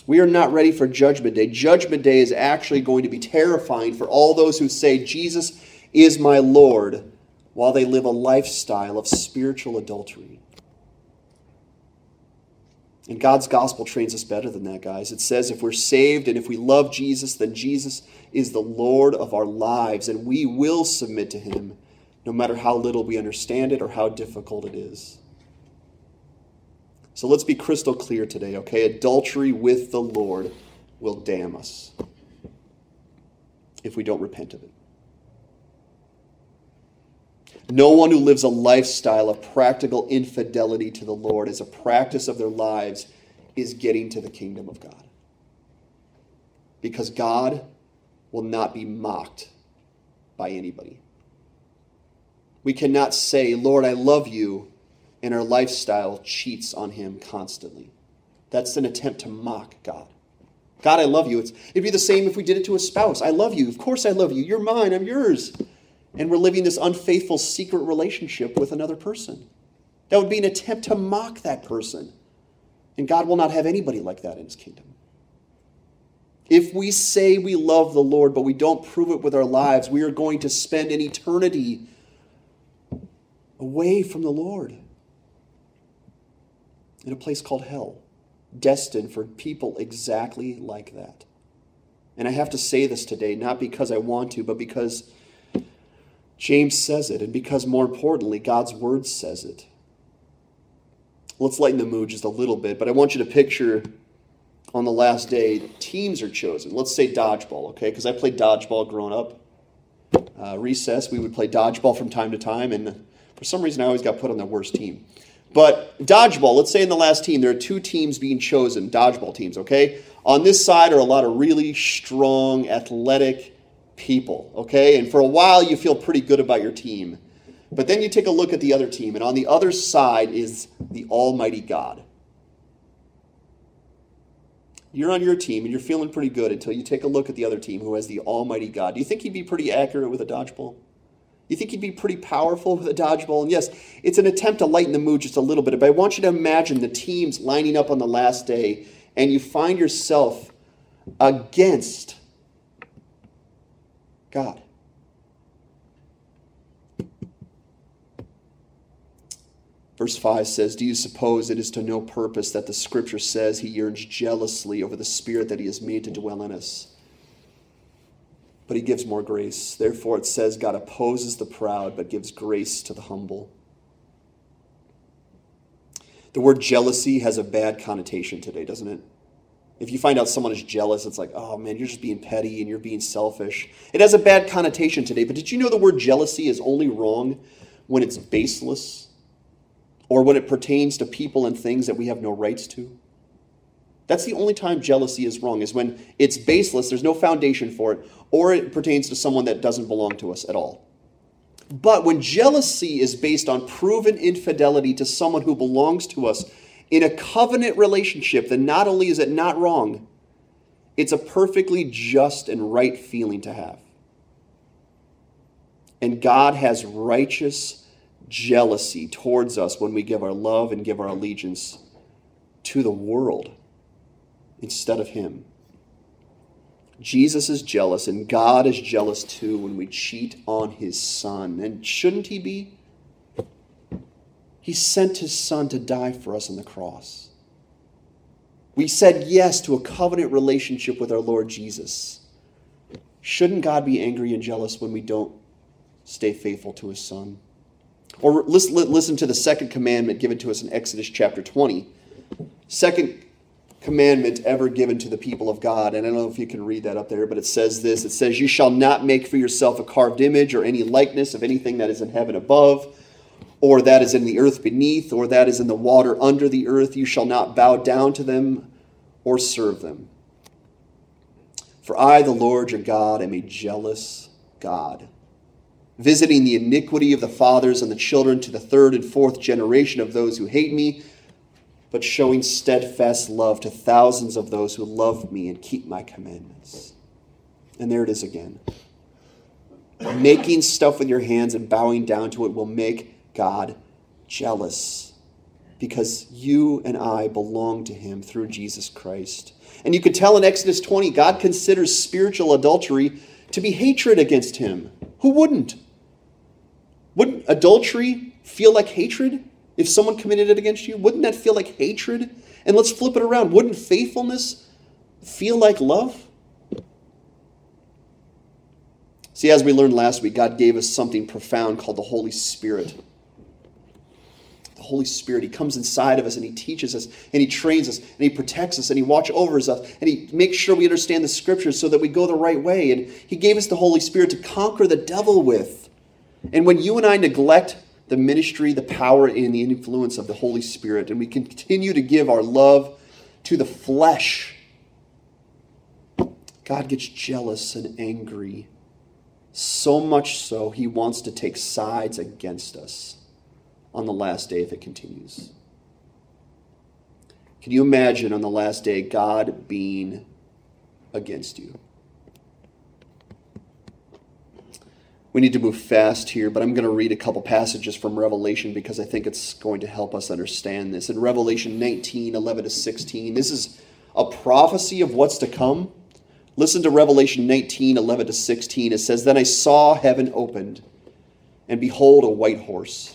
We are not ready for Judgment Day. Judgment Day is actually going to be terrifying for all those who say, Jesus is my Lord, while they live a lifestyle of spiritual adultery. And God's gospel trains us better than that, guys. It says if we're saved and if we love Jesus, then Jesus is the Lord of our lives, and we will submit to him no matter how little we understand it or how difficult it is. So let's be crystal clear today, okay? Adultery with the Lord will damn us if we don't repent of it. No one who lives a lifestyle of practical infidelity to the Lord as a practice of their lives is getting to the kingdom of God. Because God will not be mocked by anybody. We cannot say, Lord, I love you, and our lifestyle cheats on Him constantly. That's an attempt to mock God. God, I love you. It's, it'd be the same if we did it to a spouse. I love you. Of course I love you. You're mine. I'm yours and we're living this unfaithful secret relationship with another person. That would be an attempt to mock that person. And God will not have anybody like that in his kingdom. If we say we love the Lord, but we don't prove it with our lives, we are going to spend an eternity away from the Lord in a place called hell, destined for people exactly like that. And I have to say this today, not because I want to, but because James says it, and because more importantly, God's word says it. Let's lighten the mood just a little bit, but I want you to picture on the last day, teams are chosen. Let's say dodgeball, okay? Because I played dodgeball growing up. Uh, recess, we would play dodgeball from time to time, and for some reason, I always got put on the worst team. But dodgeball, let's say in the last team, there are two teams being chosen, dodgeball teams, okay? On this side are a lot of really strong, athletic, people, okay? And for a while, you feel pretty good about your team. But then you take a look at the other team, and on the other side is the Almighty God. You're on your team, and you're feeling pretty good until you take a look at the other team who has the Almighty God. Do you think he'd be pretty accurate with a dodgeball? You think he'd be pretty powerful with a dodgeball? And yes, it's an attempt to lighten the mood just a little bit, but I want you to imagine the teams lining up on the last day, and you find yourself against God. Verse 5 says, Do you suppose it is to no purpose that the scripture says he yearns jealously over the spirit that he has made to dwell in us? But he gives more grace. Therefore, it says, God opposes the proud, but gives grace to the humble. The word jealousy has a bad connotation today, doesn't it? If you find out someone is jealous, it's like, oh man, you're just being petty and you're being selfish. It has a bad connotation today, but did you know the word jealousy is only wrong when it's baseless or when it pertains to people and things that we have no rights to? That's the only time jealousy is wrong, is when it's baseless, there's no foundation for it, or it pertains to someone that doesn't belong to us at all. But when jealousy is based on proven infidelity to someone who belongs to us, in a covenant relationship, then not only is it not wrong, it's a perfectly just and right feeling to have. And God has righteous jealousy towards us when we give our love and give our allegiance to the world instead of Him. Jesus is jealous, and God is jealous too when we cheat on His Son. And shouldn't He be? He sent his son to die for us on the cross. We said yes to a covenant relationship with our Lord Jesus. Shouldn't God be angry and jealous when we don't stay faithful to his son? Or listen to the second commandment given to us in Exodus chapter 20. Second commandment ever given to the people of God. And I don't know if you can read that up there, but it says this It says, You shall not make for yourself a carved image or any likeness of anything that is in heaven above or that is in the earth beneath, or that is in the water under the earth. You shall not bow down to them or serve them. For I, the Lord your God, am a jealous God, visiting the iniquity of the fathers and the children to the third and fourth generation of those who hate me, but showing steadfast love to thousands of those who love me and keep my commandments. And there it is again. Making stuff with your hands and bowing down to it will make God jealous because you and I belong to him through Jesus Christ. And you could tell in Exodus 20, God considers spiritual adultery to be hatred against him. Who wouldn't? Wouldn't adultery feel like hatred if someone committed it against you? Wouldn't that feel like hatred? And let's flip it around. Wouldn't faithfulness feel like love? See, as we learned last week, God gave us something profound called the Holy Spirit. Holy Spirit, He comes inside of us and He teaches us and He trains us and He protects us and He watches over us and He makes sure we understand the Scriptures so that we go the right way. And He gave us the Holy Spirit to conquer the devil with. And when you and I neglect the ministry, the power, and the influence of the Holy Spirit, and we continue to give our love to the flesh, God gets jealous and angry so much so, he wants to take sides against us on the last day if it continues. Can you imagine on the last day God being against you? We need to move fast here, but I'm going to read a couple passages from Revelation because I think it's going to help us understand this. In Revelation 19 11 to 16, this is a prophecy of what's to come. Listen to Revelation 19 11 to 16. It says, Then I saw heaven opened, and behold, a white horse.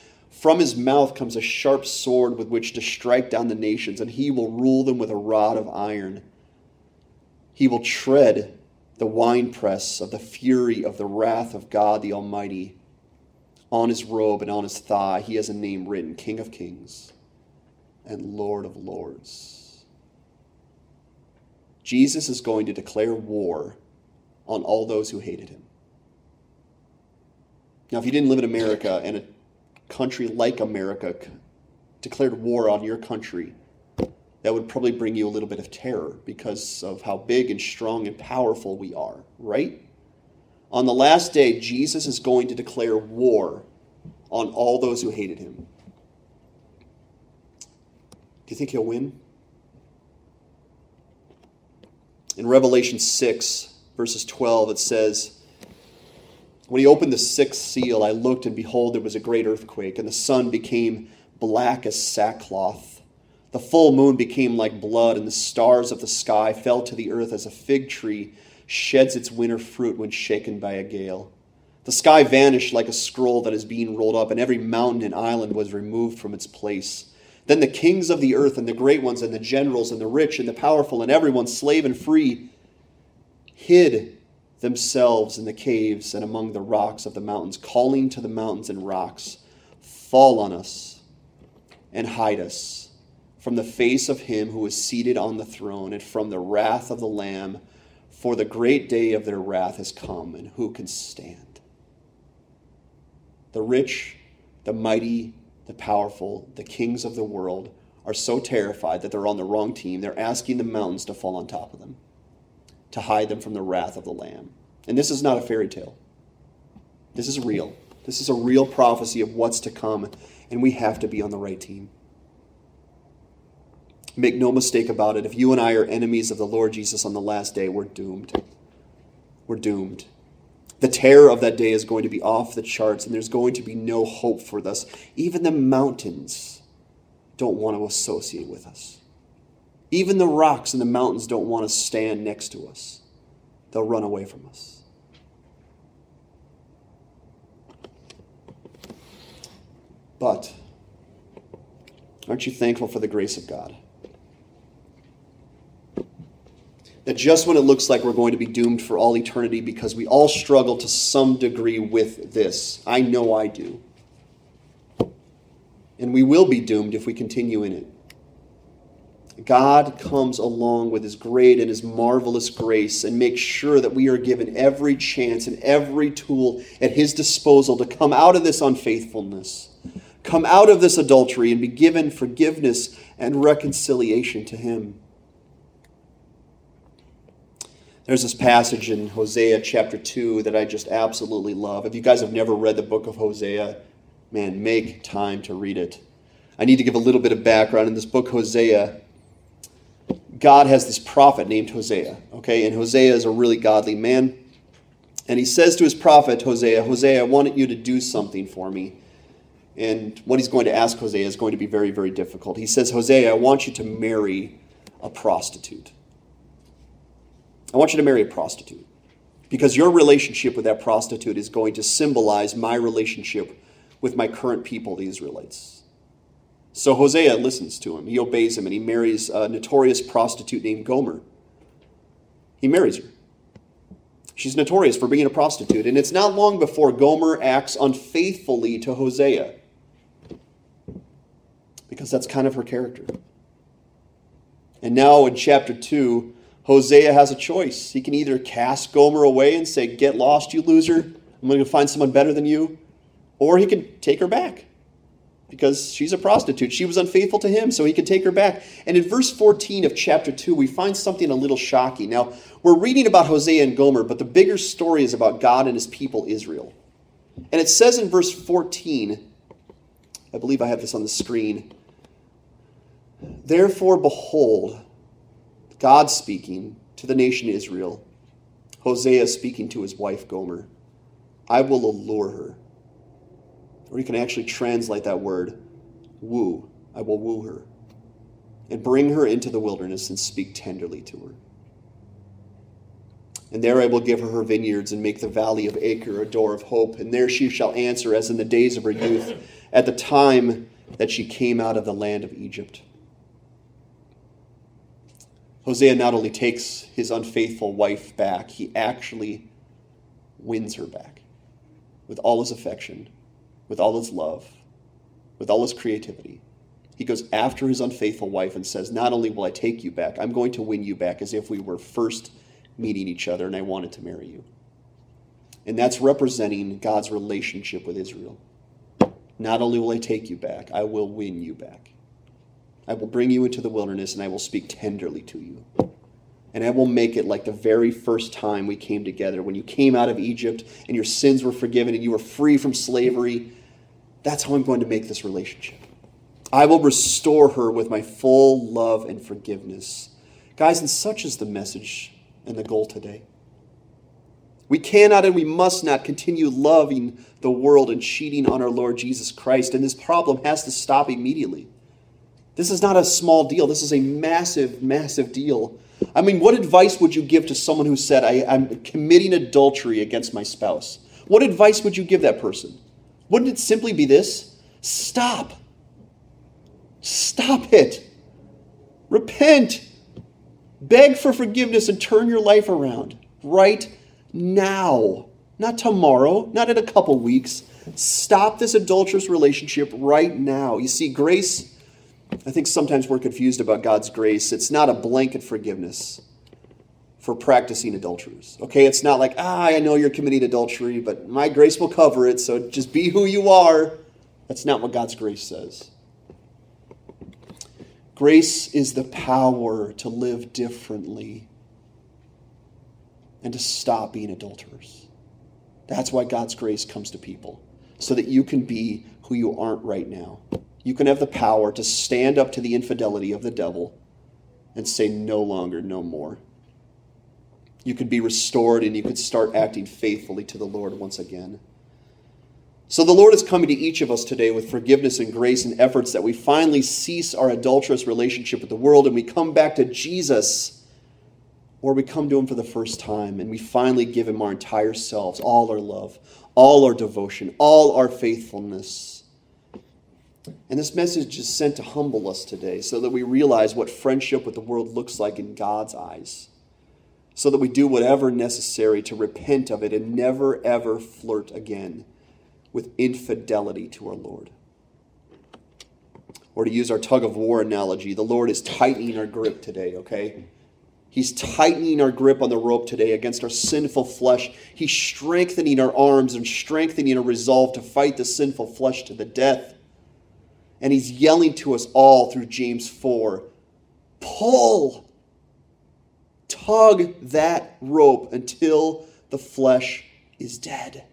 From his mouth comes a sharp sword with which to strike down the nations, and he will rule them with a rod of iron. He will tread the winepress of the fury of the wrath of God the Almighty. On his robe and on his thigh, he has a name written King of Kings and Lord of Lords. Jesus is going to declare war on all those who hated him. Now, if you didn't live in America and a country like America declared war on your country, that would probably bring you a little bit of terror because of how big and strong and powerful we are, right? On the last day, Jesus is going to declare war on all those who hated him. Do you think he'll win? In Revelation 6, verses 12, it says, When he opened the sixth seal, I looked, and behold, there was a great earthquake, and the sun became black as sackcloth. The full moon became like blood, and the stars of the sky fell to the earth as a fig tree sheds its winter fruit when shaken by a gale. The sky vanished like a scroll that is being rolled up, and every mountain and island was removed from its place. Then the kings of the earth and the great ones and the generals and the rich and the powerful and everyone, slave and free, hid themselves in the caves and among the rocks of the mountains, calling to the mountains and rocks, Fall on us and hide us from the face of him who is seated on the throne and from the wrath of the Lamb, for the great day of their wrath has come, and who can stand? The rich, the mighty, the powerful, the kings of the world are so terrified that they're on the wrong team. They're asking the mountains to fall on top of them, to hide them from the wrath of the Lamb. And this is not a fairy tale. This is real. This is a real prophecy of what's to come, and we have to be on the right team. Make no mistake about it, if you and I are enemies of the Lord Jesus on the last day, we're doomed. We're doomed. The terror of that day is going to be off the charts, and there's going to be no hope for us. Even the mountains don't want to associate with us. Even the rocks and the mountains don't want to stand next to us, they'll run away from us. But aren't you thankful for the grace of God? that just when it looks like we're going to be doomed for all eternity because we all struggle to some degree with this, I know I do. And we will be doomed if we continue in it. God comes along with his great and his marvelous grace and makes sure that we are given every chance and every tool at his disposal to come out of this unfaithfulness, come out of this adultery, and be given forgiveness and reconciliation to him. There's this passage in Hosea chapter 2 that I just absolutely love. If you guys have never read the book of Hosea, man, make time to read it. I need to give a little bit of background. In this book, Hosea, God has this prophet named Hosea, okay? And Hosea is a really godly man. And he says to his prophet, Hosea, Hosea, I wanted you to do something for me. And what he's going to ask Hosea is going to be very, very difficult. He says, Hosea, I want you to marry a prostitute. I want you to marry a prostitute because your relationship with that prostitute is going to symbolize my relationship with my current people, the Israelites. So Hosea listens to him. He obeys him and he marries a notorious prostitute named Gomer. He marries her. She's notorious for being a prostitute. And it's not long before Gomer acts unfaithfully to Hosea because that's kind of her character. And now in chapter 2, Hosea has a choice. He can either cast Gomer away and say, Get lost, you loser. I'm going to find someone better than you. Or he can take her back because she's a prostitute. She was unfaithful to him, so he could take her back. And in verse 14 of chapter 2, we find something a little shocking. Now, we're reading about Hosea and Gomer, but the bigger story is about God and his people, Israel. And it says in verse 14, I believe I have this on the screen. Therefore, behold, God speaking to the nation Israel, Hosea speaking to his wife Gomer, I will allure her. Or you can actually translate that word, woo. I will woo her. And bring her into the wilderness and speak tenderly to her. And there I will give her her vineyards and make the valley of Achor a door of hope. And there she shall answer as in the days of her youth, at the time that she came out of the land of Egypt. Hosea not only takes his unfaithful wife back, he actually wins her back with all his affection, with all his love, with all his creativity. He goes after his unfaithful wife and says, Not only will I take you back, I'm going to win you back as if we were first meeting each other and I wanted to marry you. And that's representing God's relationship with Israel. Not only will I take you back, I will win you back. I will bring you into the wilderness and I will speak tenderly to you. And I will make it like the very first time we came together, when you came out of Egypt and your sins were forgiven and you were free from slavery. That's how I'm going to make this relationship. I will restore her with my full love and forgiveness. Guys, and such is the message and the goal today. We cannot and we must not continue loving the world and cheating on our Lord Jesus Christ, and this problem has to stop immediately. This is not a small deal. This is a massive, massive deal. I mean, what advice would you give to someone who said, I, am committing adultery against my spouse? What advice would you give that person? Wouldn't it simply be this? Stop. Stop it. Repent. Beg for forgiveness and turn your life around right now. Not tomorrow, not in a couple weeks. Stop this adulterous relationship right now. You see, grace I think sometimes we're confused about God's grace. It's not a blanket forgiveness for practicing adulterers. Okay, it's not like, ah, I know you're committing adultery, but my grace will cover it, so just be who you are. That's not what God's grace says. Grace is the power to live differently and to stop being adulterers. That's why God's grace comes to people, so that you can be who you aren't right now you can have the power to stand up to the infidelity of the devil and say, no longer, no more. You could be restored and you could start acting faithfully to the Lord once again. So the Lord is coming to each of us today with forgiveness and grace and efforts that we finally cease our adulterous relationship with the world and we come back to Jesus, or we come to Him for the first time and we finally give Him our entire selves, all our love, all our devotion, all our faithfulness. And this message is sent to humble us today so that we realize what friendship with the world looks like in God's eyes. So that we do whatever necessary to repent of it and never ever flirt again with infidelity to our Lord. Or to use our tug of war analogy, the Lord is tightening our grip today, okay? He's tightening our grip on the rope today against our sinful flesh. He's strengthening our arms and strengthening our resolve to fight the sinful flesh to the death. And he's yelling to us all through James 4 pull, tug that rope until the flesh is dead.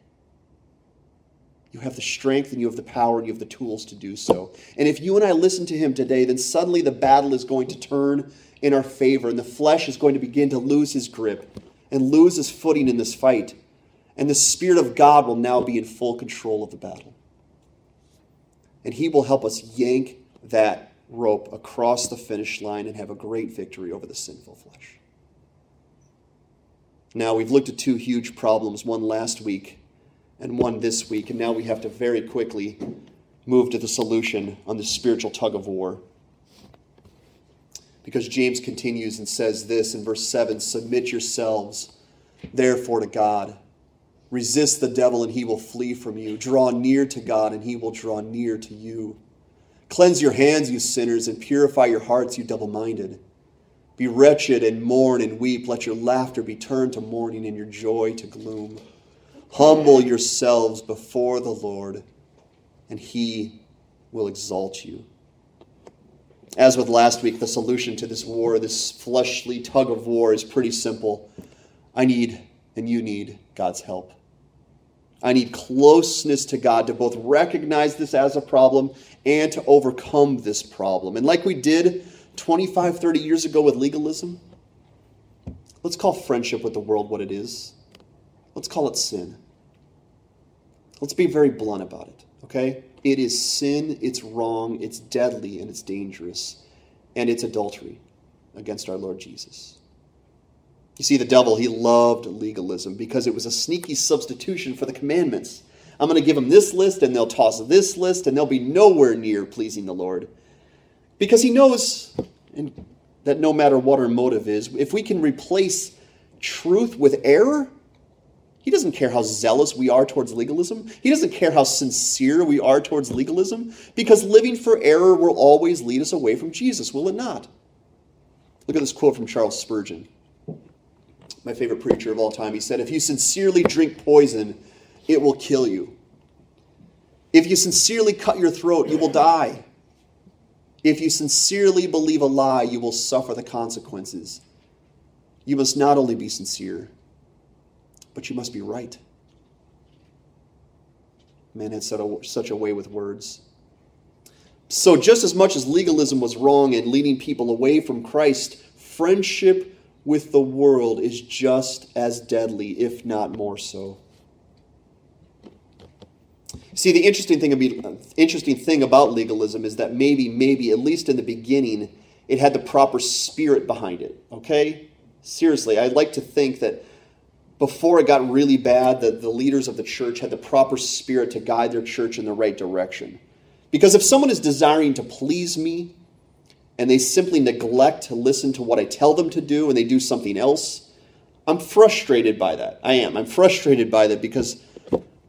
You have the strength and you have the power and you have the tools to do so. And if you and I listen to him today, then suddenly the battle is going to turn in our favor and the flesh is going to begin to lose his grip and lose his footing in this fight. And the Spirit of God will now be in full control of the battle. And he will help us yank that rope across the finish line and have a great victory over the sinful flesh. Now, we've looked at two huge problems, one last week and one this week, and now we have to very quickly move to the solution on the spiritual tug of war. Because James continues and says this in verse 7 Submit yourselves, therefore, to God. Resist the devil, and he will flee from you. Draw near to God, and he will draw near to you. Cleanse your hands, you sinners, and purify your hearts, you double minded. Be wretched and mourn and weep. Let your laughter be turned to mourning and your joy to gloom. Humble yourselves before the Lord, and he will exalt you. As with last week, the solution to this war, this fleshly tug of war, is pretty simple. I need, and you need, God's help. I need closeness to God to both recognize this as a problem and to overcome this problem. And like we did 25, 30 years ago with legalism, let's call friendship with the world what it is. Let's call it sin. Let's be very blunt about it, okay? It is sin, it's wrong, it's deadly, and it's dangerous, and it's adultery against our Lord Jesus. You see, the devil, he loved legalism because it was a sneaky substitution for the commandments. I'm going to give them this list, and they'll toss this list, and they'll be nowhere near pleasing the Lord. Because he knows that no matter what our motive is, if we can replace truth with error, he doesn't care how zealous we are towards legalism. He doesn't care how sincere we are towards legalism, because living for error will always lead us away from Jesus, will it not? Look at this quote from Charles Spurgeon my favorite preacher of all time. He said, If you sincerely drink poison, it will kill you. If you sincerely cut your throat, you will die. If you sincerely believe a lie, you will suffer the consequences. You must not only be sincere, but you must be right. Man had such a way with words. So, just as much as legalism was wrong and leading people away from Christ, friendship with the world is just as deadly, if not more so. See, the interesting thing, about, interesting thing about legalism is that maybe, maybe, at least in the beginning, it had the proper spirit behind it. Okay? Seriously, I'd like to think that before it got really bad, that the leaders of the church had the proper spirit to guide their church in the right direction. Because if someone is desiring to please me, and they simply neglect to listen to what I tell them to do and they do something else, I'm frustrated by that. I am. I'm frustrated by that because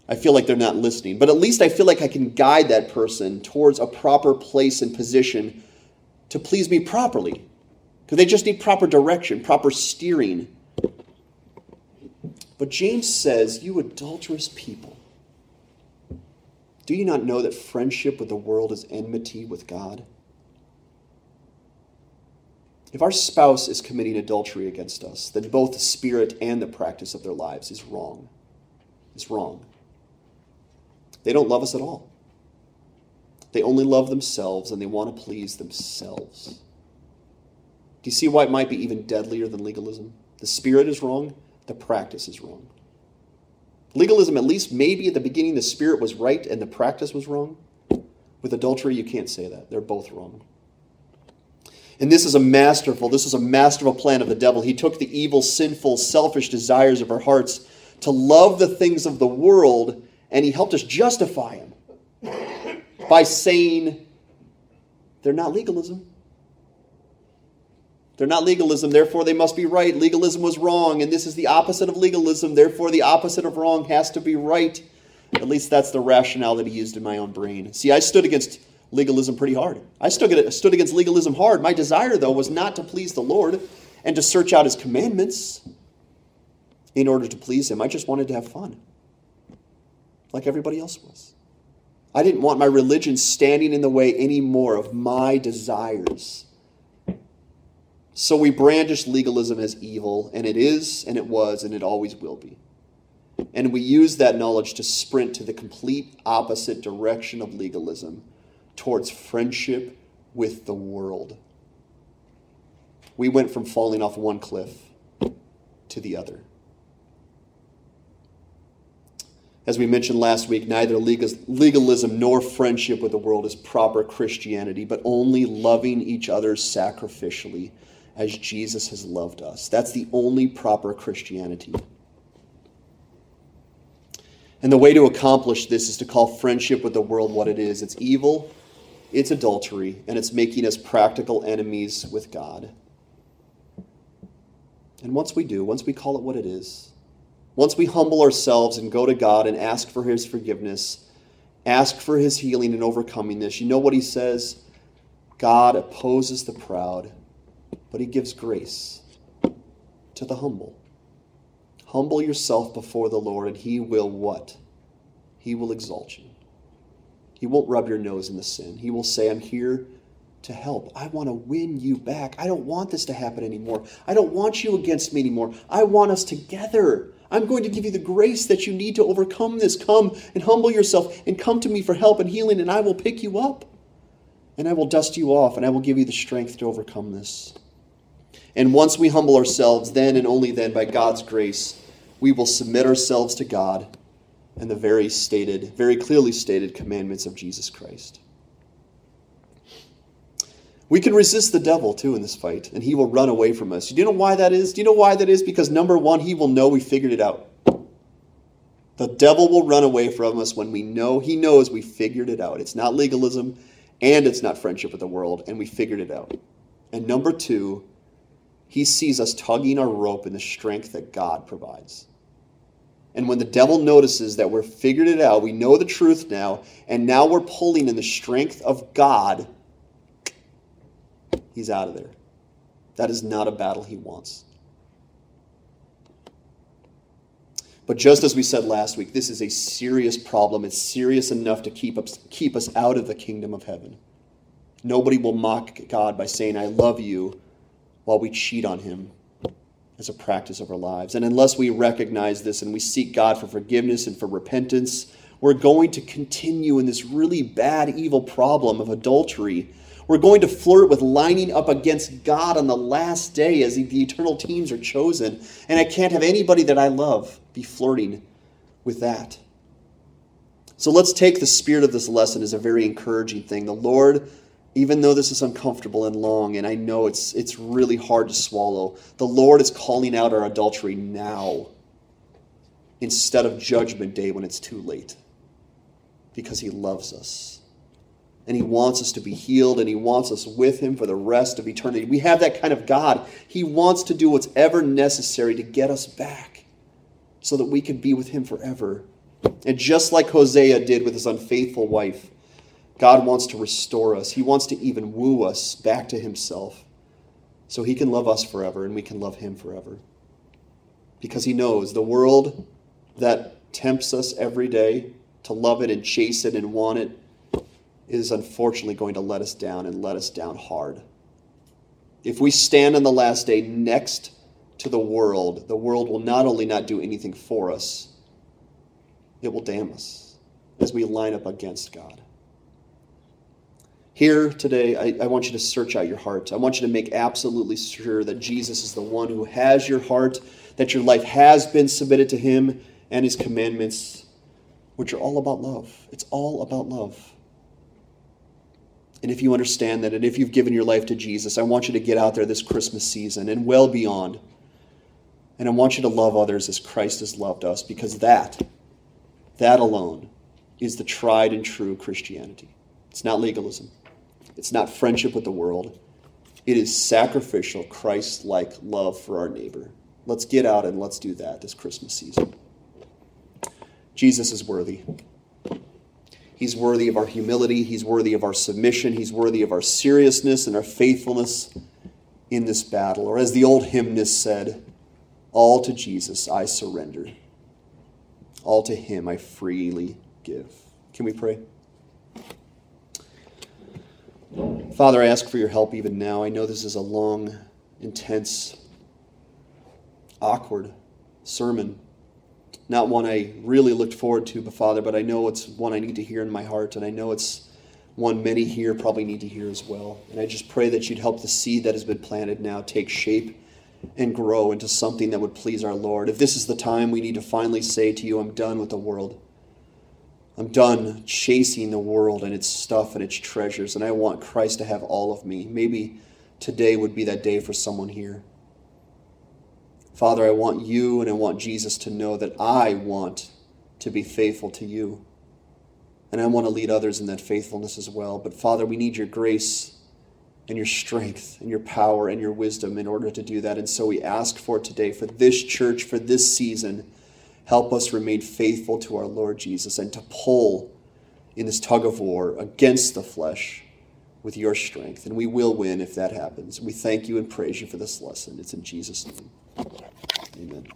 I feel like they're not listening. But at least I feel like I can guide that person towards a proper place and position to please me properly. Because they just need proper direction, proper steering. But James says, You adulterous people, do you not know that friendship with the world is enmity with God? If our spouse is committing adultery against us, then both the spirit and the practice of their lives is wrong. Is wrong. They don't love us at all. They only love themselves and they want to please themselves. Do you see why it might be even deadlier than legalism? The spirit is wrong, the practice is wrong. Legalism, at least maybe at the beginning, the spirit was right and the practice was wrong. With adultery, you can't say that. They're both wrong. And this is a masterful, this is a masterful plan of the devil. He took the evil, sinful, selfish desires of our hearts to love the things of the world, and he helped us justify them by saying they're not legalism. They're not legalism, therefore they must be right. Legalism was wrong, and this is the opposite of legalism, therefore the opposite of wrong has to be right. At least that's the rationale that he used in my own brain. See, I stood against legalism pretty hard. I stood against legalism hard. My desire, though, was not to please the Lord and to search out his commandments in order to please him. I just wanted to have fun, like everybody else was. I didn't want my religion standing in the way anymore of my desires. So we brandish legalism as evil, and it is, and it was, and it always will be. And we use that knowledge to sprint to the complete opposite direction of legalism towards friendship with the world. We went from falling off one cliff to the other. As we mentioned last week, neither legalism nor friendship with the world is proper Christianity, but only loving each other sacrificially as Jesus has loved us. That's the only proper Christianity. And the way to accomplish this is to call friendship with the world what it is it's evil, it's adultery, and it's making us practical enemies with God. And once we do, once we call it what it is, once we humble ourselves and go to God and ask for His forgiveness, ask for His healing and overcoming this, you know what He says? God opposes the proud, but He gives grace to the humble. Humble yourself before the Lord, and He will what? He will exalt you. He won't rub your nose in the sin. He will say, I'm here to help. I want to win you back. I don't want this to happen anymore. I don't want you against me anymore. I want us together. I'm going to give you the grace that you need to overcome this. Come and humble yourself and come to me for help and healing, and I will pick you up. And I will dust you off, and I will give you the strength to overcome this. And once we humble ourselves, then and only then, by God's grace, we will submit ourselves to God and the very stated, very clearly stated commandments of Jesus Christ. We can resist the devil too in this fight, and he will run away from us. Do you know why that is? Do you know why that is? Because number one, he will know we figured it out. The devil will run away from us when we know he knows we figured it out. It's not legalism and it's not friendship with the world, and we figured it out. And number two, he sees us tugging our rope in the strength that God provides. And when the devil notices that we're figured it out, we know the truth now, and now we're pulling in the strength of God he's out of there. That is not a battle he wants. But just as we said last week, this is a serious problem. It's serious enough to keep us, keep us out of the kingdom of heaven. Nobody will mock God by saying, I love you, while we cheat on him as a practice of our lives. And unless we recognize this and we seek God for forgiveness and for repentance, we're going to continue in this really bad, evil problem of adultery we're going to flirt with lining up against God on the last day as the eternal teams are chosen. And I can't have anybody that I love be flirting with that. So let's take the spirit of this lesson as a very encouraging thing. The Lord, even though this is uncomfortable and long, and I know it's, it's really hard to swallow, the Lord is calling out our adultery now instead of judgment day when it's too late because He loves us and He wants us to be healed, and He wants us with Him for the rest of eternity. We have that kind of God. He wants to do what's ever necessary to get us back so that we can be with Him forever. And just like Hosea did with his unfaithful wife, God wants to restore us. He wants to even woo us back to Himself so He can love us forever and we can love Him forever. Because He knows the world that tempts us every day to love it and chase it and want it is unfortunately going to let us down and let us down hard. If we stand on the last day next to the world, the world will not only not do anything for us, it will damn us as we line up against God. Here today, I, I, want you to search out your heart. I want you to make absolutely sure that Jesus is the one who has your heart, that your life has been submitted to Him and His commandments, which are all about love. It's all about love. And if you understand that, and if you've given your life to Jesus, I want you to get out there this Christmas season and well beyond. And I want you to love others as Christ has loved us, because that, that alone, is the tried and true Christianity. It's not legalism, it's not friendship with the world, It is sacrificial, Christ like love for our neighbor. Let's get out and let's do that this Christmas season. Jesus is worthy. He's worthy of our humility. He's worthy of our submission. He's worthy of our seriousness and our faithfulness in this battle. Or as the old hymnist said, all to Jesus I surrender. All to him I freely give. Can we pray? Father, I ask for your help even now. I know this is a long, intense, awkward sermon. Not one I really looked forward to, but Father, but I know it's one I need to hear in my heart, and I know it's one many here probably need to hear as well. And I just pray that you'd help the seed that has been planted now take shape and grow into something that would please our Lord. If this is the time we need to finally say to you, I'm done with the world. I'm done chasing the world and its stuff and its treasures, and I want Christ to have all of me. Maybe today would be that day for someone here. Father, I want you and I want Jesus to know that I want to be faithful to you. And I want to lead others in that faithfulness as well. But Father, we need your grace and your strength and your power and your wisdom in order to do that. And so we ask for today, for this church, for this season Help us remain faithful to our Lord Jesus and to pull in this tug of war against the flesh with your strength. And we will win if that happens. We thank you and praise you for this lesson. It's in Jesus' name. Amen.